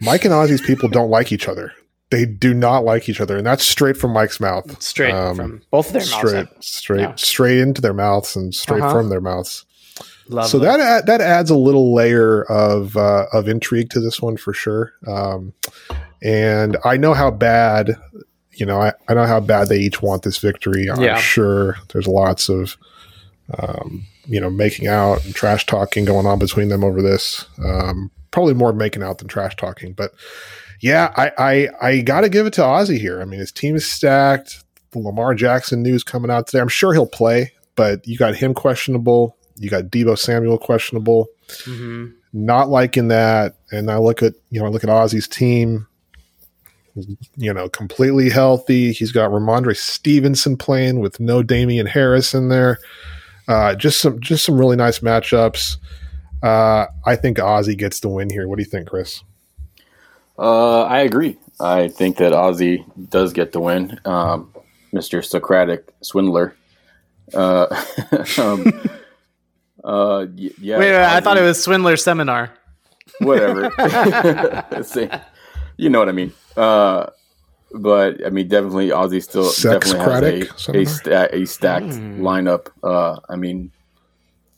Mike and Ozzy's people don't like each other. They do not like each other, and that's straight from Mike's mouth. Straight Um, from both of their mouths. straight, straight, Yeah. straight into their mouths and straight Uh-huh. from their mouths. Lovely. So that ad- that adds a little layer of uh, of intrigue to this one for sure. Um, and I know how bad, you know, I, I know how bad they each want this victory. I'm Yeah. sure there's lots of, um, you know, making out and trash talking going on between them over this. Um, probably more making out than trash talking, but yeah, I I, I got to give it to Ozzy here. I mean, his team is stacked. The Lamar Jackson news coming out today. I'm sure he'll play, but you got him questionable. You got Deebo Samuel questionable. Mhm. Not liking that. And I look at you know I look at Ozzy's team. You know, completely healthy. He's got Rhamondre Stevenson playing with no Damien Harris in there. Uh, just some just some really nice matchups. Uh, I think Ozzy gets the win here. What do you think, Chris? Uh, I agree. I think that Ozzy does get the win. Um, Mr. Socratic Swindler. Uh, um, uh, yeah. wait, wait, I thought it was Swindler Seminar. whatever. See, you know what I mean. Uh, but I mean, definitely Ozzy still definitely has a a, sta- a stacked Hmm. lineup. Uh, I mean,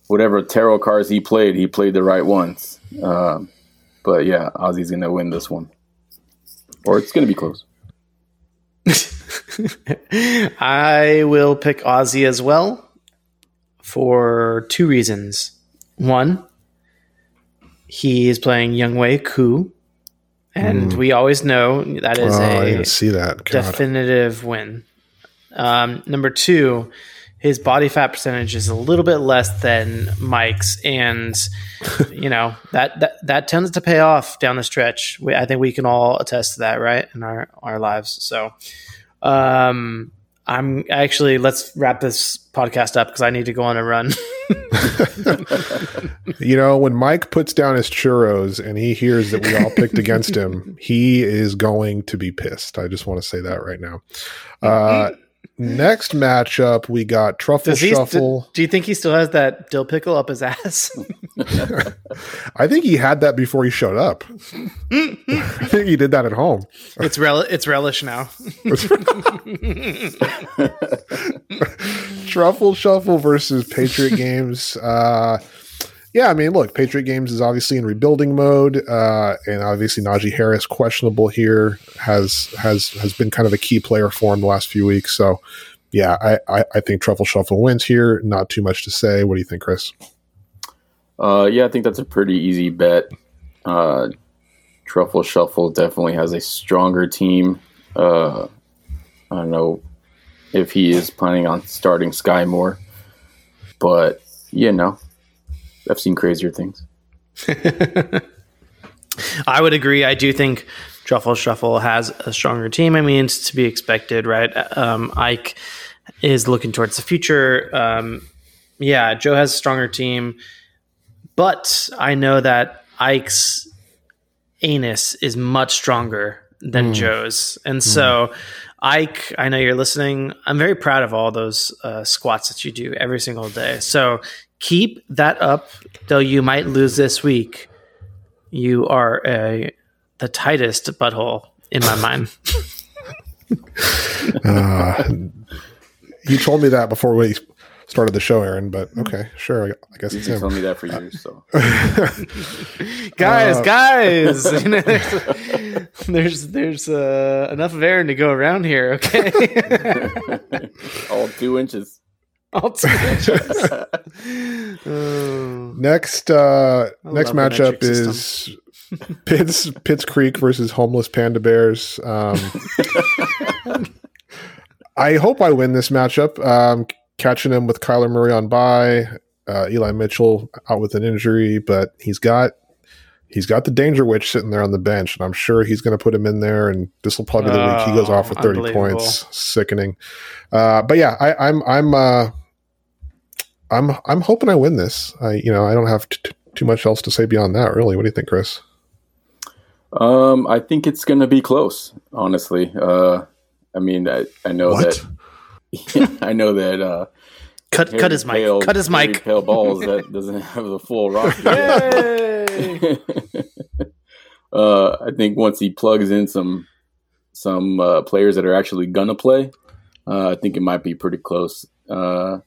whatever tarot cards he played, he played the right ones. Um, but yeah, Ozzy's gonna win this one, or it's gonna be close. I will pick Ozzy as well for two reasons. One, he is playing Young Wei Ku, and Mm. we always know that is oh, a see that. God. definitive win. Um, number two, his body fat percentage is a little bit less than Mike's, and you know that that that tends to pay off down the stretch. We, I think we can all attest to that, right, in our our lives. So, um, I'm actually let's wrap this podcast up because I need to go on a run. You know, when Mike puts down his churros and he hears that we all picked against him, he is going to be pissed. I just want to say that right now. Uh, next matchup, we got Truffle Does he? Shuffle. Do, do you think he still has that dill pickle up his ass? I think he had that before he showed up. I think he did that at home. it's rel- it's relish now. Truffle Shuffle versus Patriot Games. Uh, yeah, I mean, look, Patriot Games is obviously in rebuilding mode, uh, and obviously Najee Harris questionable here has has has been kind of a key player for him the last few weeks. So, yeah, I I, I think Truffle Shuffle wins here. Not too much to say. What do you think, Chris? Uh, yeah, I think that's a pretty easy bet. Uh, Truffle Shuffle definitely has a stronger team. Uh, I don't know if he is planning on starting Skyy Moore, but you know, I've seen crazier things. I would agree. I do think Truffle Shuffle has a stronger team. I mean, it's to be expected, right? Um, Ike is looking towards the future. Um, yeah, Joe has a stronger team, but I know that Ike's anus is much stronger than Mm. Joe's, and so. Ike, I know you're listening. I'm very proud of all those uh, squats that you do every single day. So keep that up, though you might lose this week you are a the tightest butthole in my mind. Uh, you told me that before we started the show, Aaron. But okay, sure. I, I guess You've him. telling me that for years. So guys, Uh, guys, you know, there's there's, there's uh, enough of Aaron to go around here. Okay, all two inches. All two inches. Oh. Next, uh, next matchup is Pitts Pitts Creek versus homeless Panda Bears. Um, I hope I win this matchup. Um, catching him with Kyler Murray on bye, uh, Eli Mitchell out with an injury, but he's got he's got the danger witch sitting there on the bench, and I'm sure he's going to put him in there. And this will probably be the week he goes off for Oh, 30 points. Sickening. Uh, but yeah, I, I'm I'm uh, I'm I'm hoping I win this. I you know I don't have t- t- too much else to say beyond that. Really, what do you think, Chris? Um, I think it's going to be close. Honestly, uh, I mean, I, I know What? that. I know that. Uh, Cut Harry cut his mic. Cut his Harry mic. Pale balls that doesn't have the full roster. yet. uh, I think once he plugs in some some uh, players that are actually gonna play, uh, I think it might be pretty close. Uh,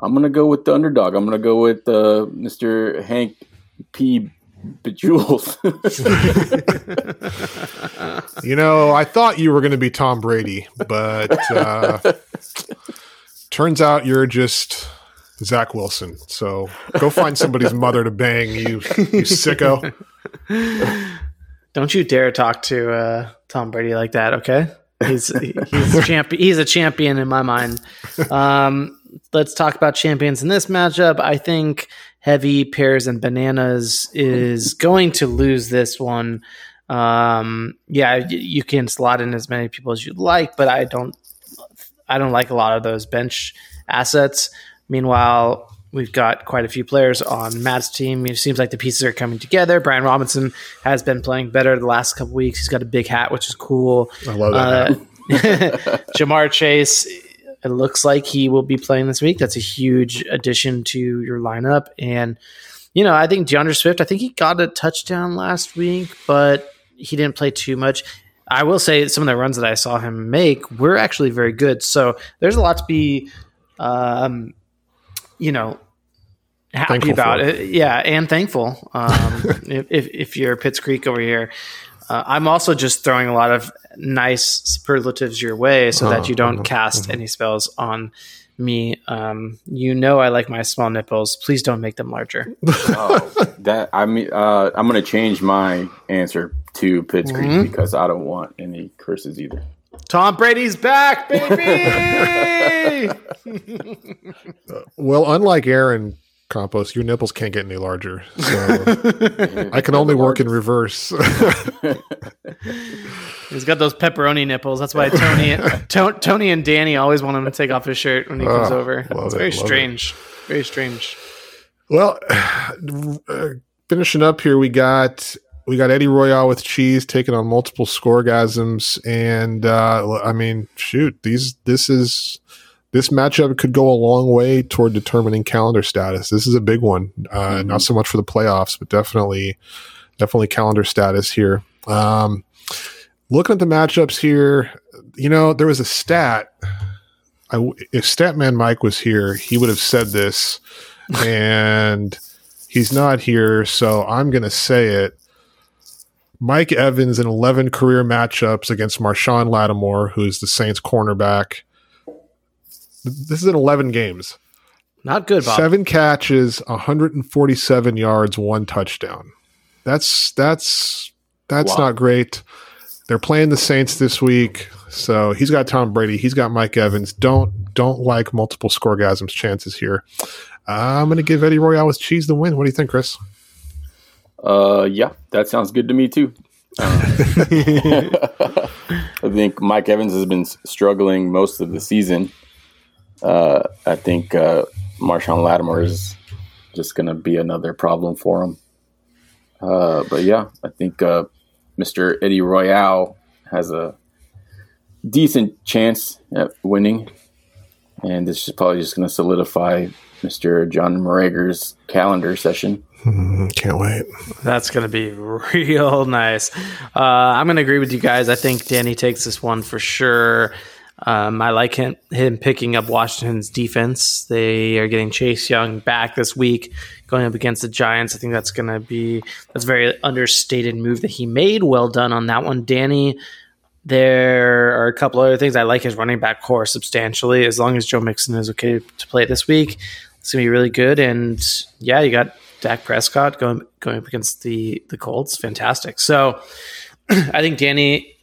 I'm gonna go with the underdog. I'm gonna go with uh, Mr. Hank P. Bejewels. You know, I thought you were going to be Tom Brady, but uh, turns out you're just Zach Wilson. So go find somebody's mother to bang, you, you sicko. Don't you dare talk to uh, Tom Brady like that, okay? He's he's a champion. He's a champion in my mind. Um, let's talk about champions in this matchup. I think heavy pears and bananas is going to lose this one. Um, yeah, you can slot in as many people as you'd like, but I don't. I don't like a lot of those bench assets. Meanwhile, we've got quite a few players on Matt's team. It seems like the pieces are coming together. Brian Robinson has been playing better the last couple weeks. He's got a big hat, which is cool. I love that. Uh, Ja'Marr Chase, it looks like he will be playing this week. That's a huge addition to your lineup. And, you know, I think D'Andre Swift, I think he got a touchdown last week, but he didn't play too much. I will say some of the runs that I saw him make were actually very good. So there's a lot to be, um, you know, happy Thankful about it. Yeah, and thankful. Um, if, if if you're Pitts Creek over here, uh, I'm also just throwing a lot of nice superlatives your way so that you don't cast any spells on me. Um, you know, I like my small nipples. Please don't make them larger. oh, that I mean, uh, I'm gonna change my answer to Pitts Creek Mhm. because I don't want any curses either. Tom Brady's back, baby. Well, unlike Aaron Campos, your nipples can't get any larger. So I can only work in reverse. He's got those pepperoni nipples. That's why Tony, To- Tony and Danny always want him to take off his shirt when he comes Oh, over. It's it, very love it. strange. Very strange. Well, uh, finishing up here, we got we got Eddie Royale with cheese taking on multiple scoregasms, and uh, I mean, shoot, these this is this matchup could go a long way toward determining calendar status. This is a big one, uh, not so much for the playoffs, but definitely definitely calendar status here. Um, looking at the matchups here, you know, there was a stat. I if Statman Mike was here, he would have said this, and he's not here, so I'm going to say it. Mike Evans in 11 career matchups against Marshon Lattimore, who is the Saints cornerback. This is in 11 games. Not good, Bob. Seven catches, 147 yards, one touchdown. That's that's that's Wow. not great. They're playing the Saints this week, so he's got Tom Brady, he's got Mike Evans. Don't don't like multiple scoregasms chances here. I'm going to give Eddie Royale with cheese the win. What do you think, Chris? Uh, yeah, that sounds good to me too. Uh, I think Mike Evans has been struggling most of the season. Uh, I think uh, Marshon Lattimore is just going to be another problem for him. Uh, but yeah, I think uh, Mr. Eddie Royale has a decent chance at winning, and this is probably just going to solidify Mr. John Morager's calendar session. Can't wait. That's going to be real nice. Uh, I'm going to agree with you guys. I think Danny takes this one for sure. Um, I like him him picking up Washington's defense. They are getting Chase Young back this week, going up against the Giants. I think that's going to be that's a very understated move that he made. Well done on that one, Danny. There are a couple other things. I like his running back corps substantially. As long as Joe Mixon is okay to play this week, it's gonna be really good. And yeah, you got Dak Prescott going going up against the the Colts. Fantastic. So I think Danny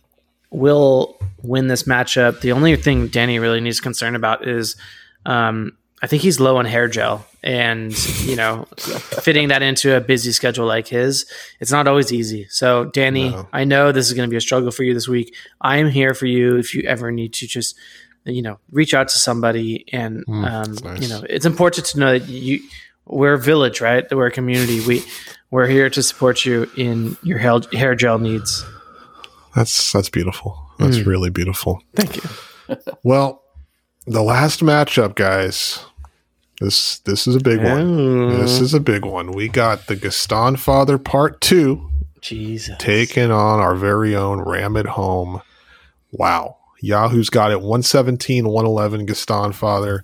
will win this matchup. The only thing Danny really needs concern about is um, I think he's low on hair gel, and you know, fitting that into a busy schedule like his, it's not always easy. So, Danny, I know this is going to be a struggle for you this week. I am here for you if you ever need to just, you know, reach out to somebody, and Mm, um, nice. you know, it's important to know that you we're a village, right? We're a community. We We're here to support you in your hair, hair gel needs. That's that's beautiful. That's Mm. really beautiful. Thank you. Well, the last matchup, guys. This this is a big one. This is a big one. We got the Gastonfather Part Two Jesus. taking on our very own Ram It Home. Wow. Yahoo's got it 117, 111 Gastonfather.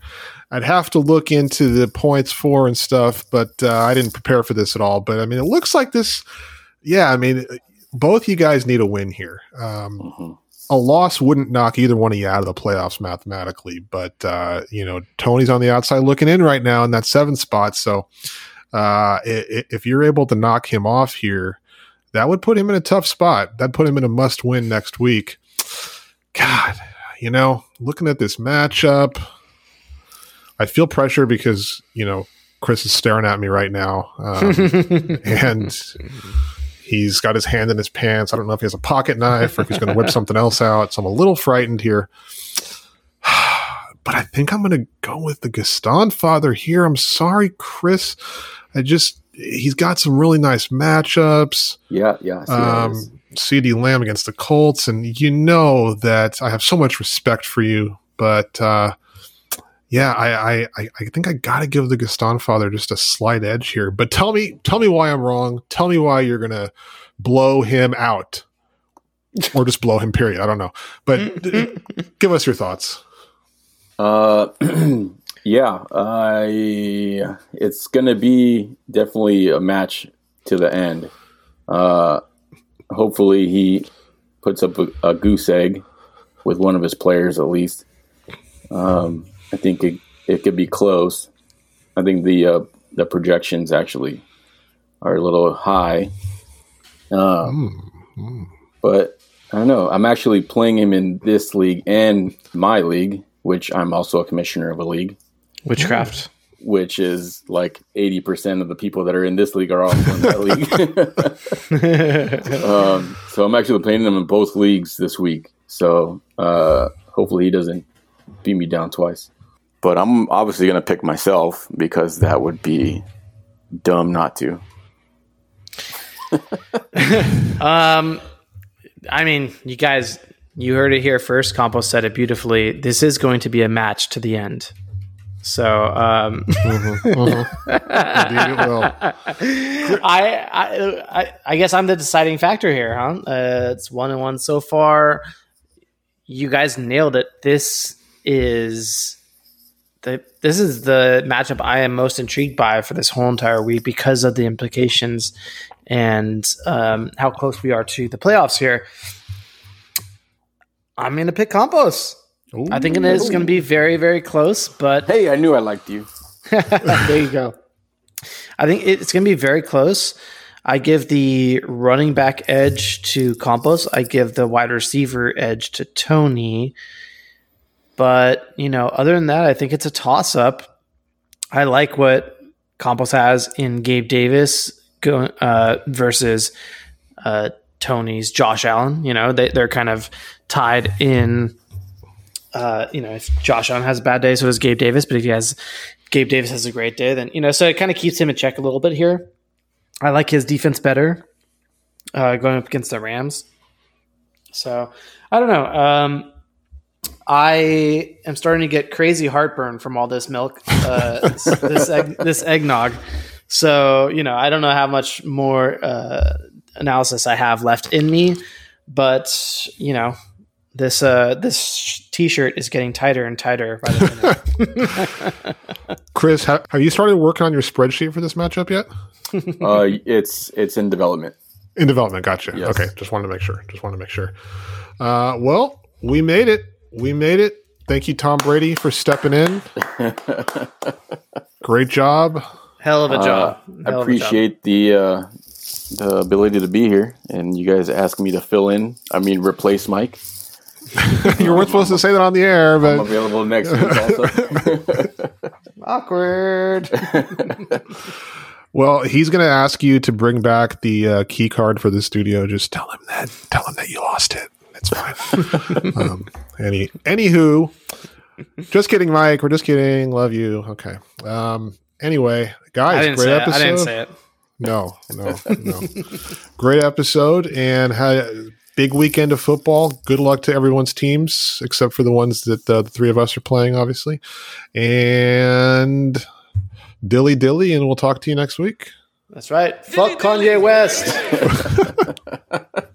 I'd have to look into the points for and stuff, but uh, I didn't prepare for this at all. But I mean, it looks like this. Yeah, I mean, both you guys need a win here. Um, A loss wouldn't knock either one of you out of the playoffs mathematically, but uh, you know Tony's on the outside looking in right now in that seventh spot. So uh, if you're able to knock him off here, that would put him in a tough spot. That put him in a must win next week. God, you know, looking at this matchup, I feel pressure because, you know, Chris is staring at me right now. Um, and he's got his hand in his pants. I don't know if he has a pocket knife or if he's going to whip something else out. So I'm a little frightened here. But I think I'm going to go with the Gastonfather here. I'm sorry, Chris. I just, he's got some really nice matchups Yeah, yeah. I see how it is. um, CeeDee Lamb against the Colts, and you know that I have so much respect for you, but uh, yeah, I, I I think I got to give the Gastonfather just a slight edge here. But tell me, tell me why I'm wrong. Tell me why you're gonna blow him out, or just blow him. Period. I don't know, but give us your thoughts. Uh, yeah, I it's gonna be definitely a match to the end. Uh, hopefully he puts up a, a goose egg with one of his players at least. Um, I think it, it could be close. I think the uh, the projections actually are a little high. Um, but I don't know. I'm actually playing him in this league and my league, which I'm also a commissioner of a league, Witchcraft. which is like 80% of the people that are in this league are also in that league. um, so I'm actually playing him in both leagues this week. So uh, hopefully he doesn't beat me down twice. But I'm obviously going to pick myself because that would be dumb not to. Um, I mean, you guys, you heard it here first. Campos said it beautifully. This is going to be a match to the end. So, um, Indeed it will. I, I, I, I guess I'm the deciding factor here, huh? Uh, it's one and one so far. You guys nailed it. This is the this is the matchup I am most intrigued by for this whole entire week because of the implications and um, how close we are to the playoffs here. I'm going to pick Campos. I think it is going to be very, very close, but Hey, I knew I liked you. there you go. I think it's going to be very close. I give the running back edge to Campos. I give the wide receiver edge to Tony. But, you know, other than that, I think it's a toss up. I like what Campos has in Gabe Davis go, uh, versus uh, Tony's Josh Allen. You know, they, they're kind of tied in uh, you know, if Josh Allen has a bad day, so does Gabe Davis. But if he has Gabe Davis has a great day, then you know, so it kind of keeps him in check a little bit here. I like his defense better uh, going up against the Rams. So I don't know. Um, I am starting to get crazy heartburn from all this milk, uh, this this, egg, this eggnog. So you know, I don't know how much more uh, analysis I have left in me, but you know, this uh, this t-shirt is getting tighter and tighter by the minute. Chris, ha- have you started working on your spreadsheet for this matchup yet? Uh, it's it's in development. In development, gotcha. Yes. Okay, just wanted to make sure. Just wanted to make sure. Uh, well, we made it. We made it. Thank you, Tom Brady, for stepping in. Great job. Hell of a job. Uh, I of a job. appreciate the uh, the ability to be here, and you guys asked me to fill in. I mean, replace Mike. you weren't supposed to say that on the air, but I'm available next week also. Awkward. well, he's going to ask you to bring back the uh, key card for the studio. Just tell him that. Tell him that you lost it. It's fine. um, any anywho, just kidding, Mike. We're just kidding. Love you. Okay. Um. Anyway, guys, I didn't great say it. episode. I didn't say it. No, no, no. Great episode and had a big weekend of football. Good luck to everyone's teams, except for the ones that uh, the three of us are playing, obviously. And dilly dilly, and we'll talk to you next week. That's right. Fuck Kanye West.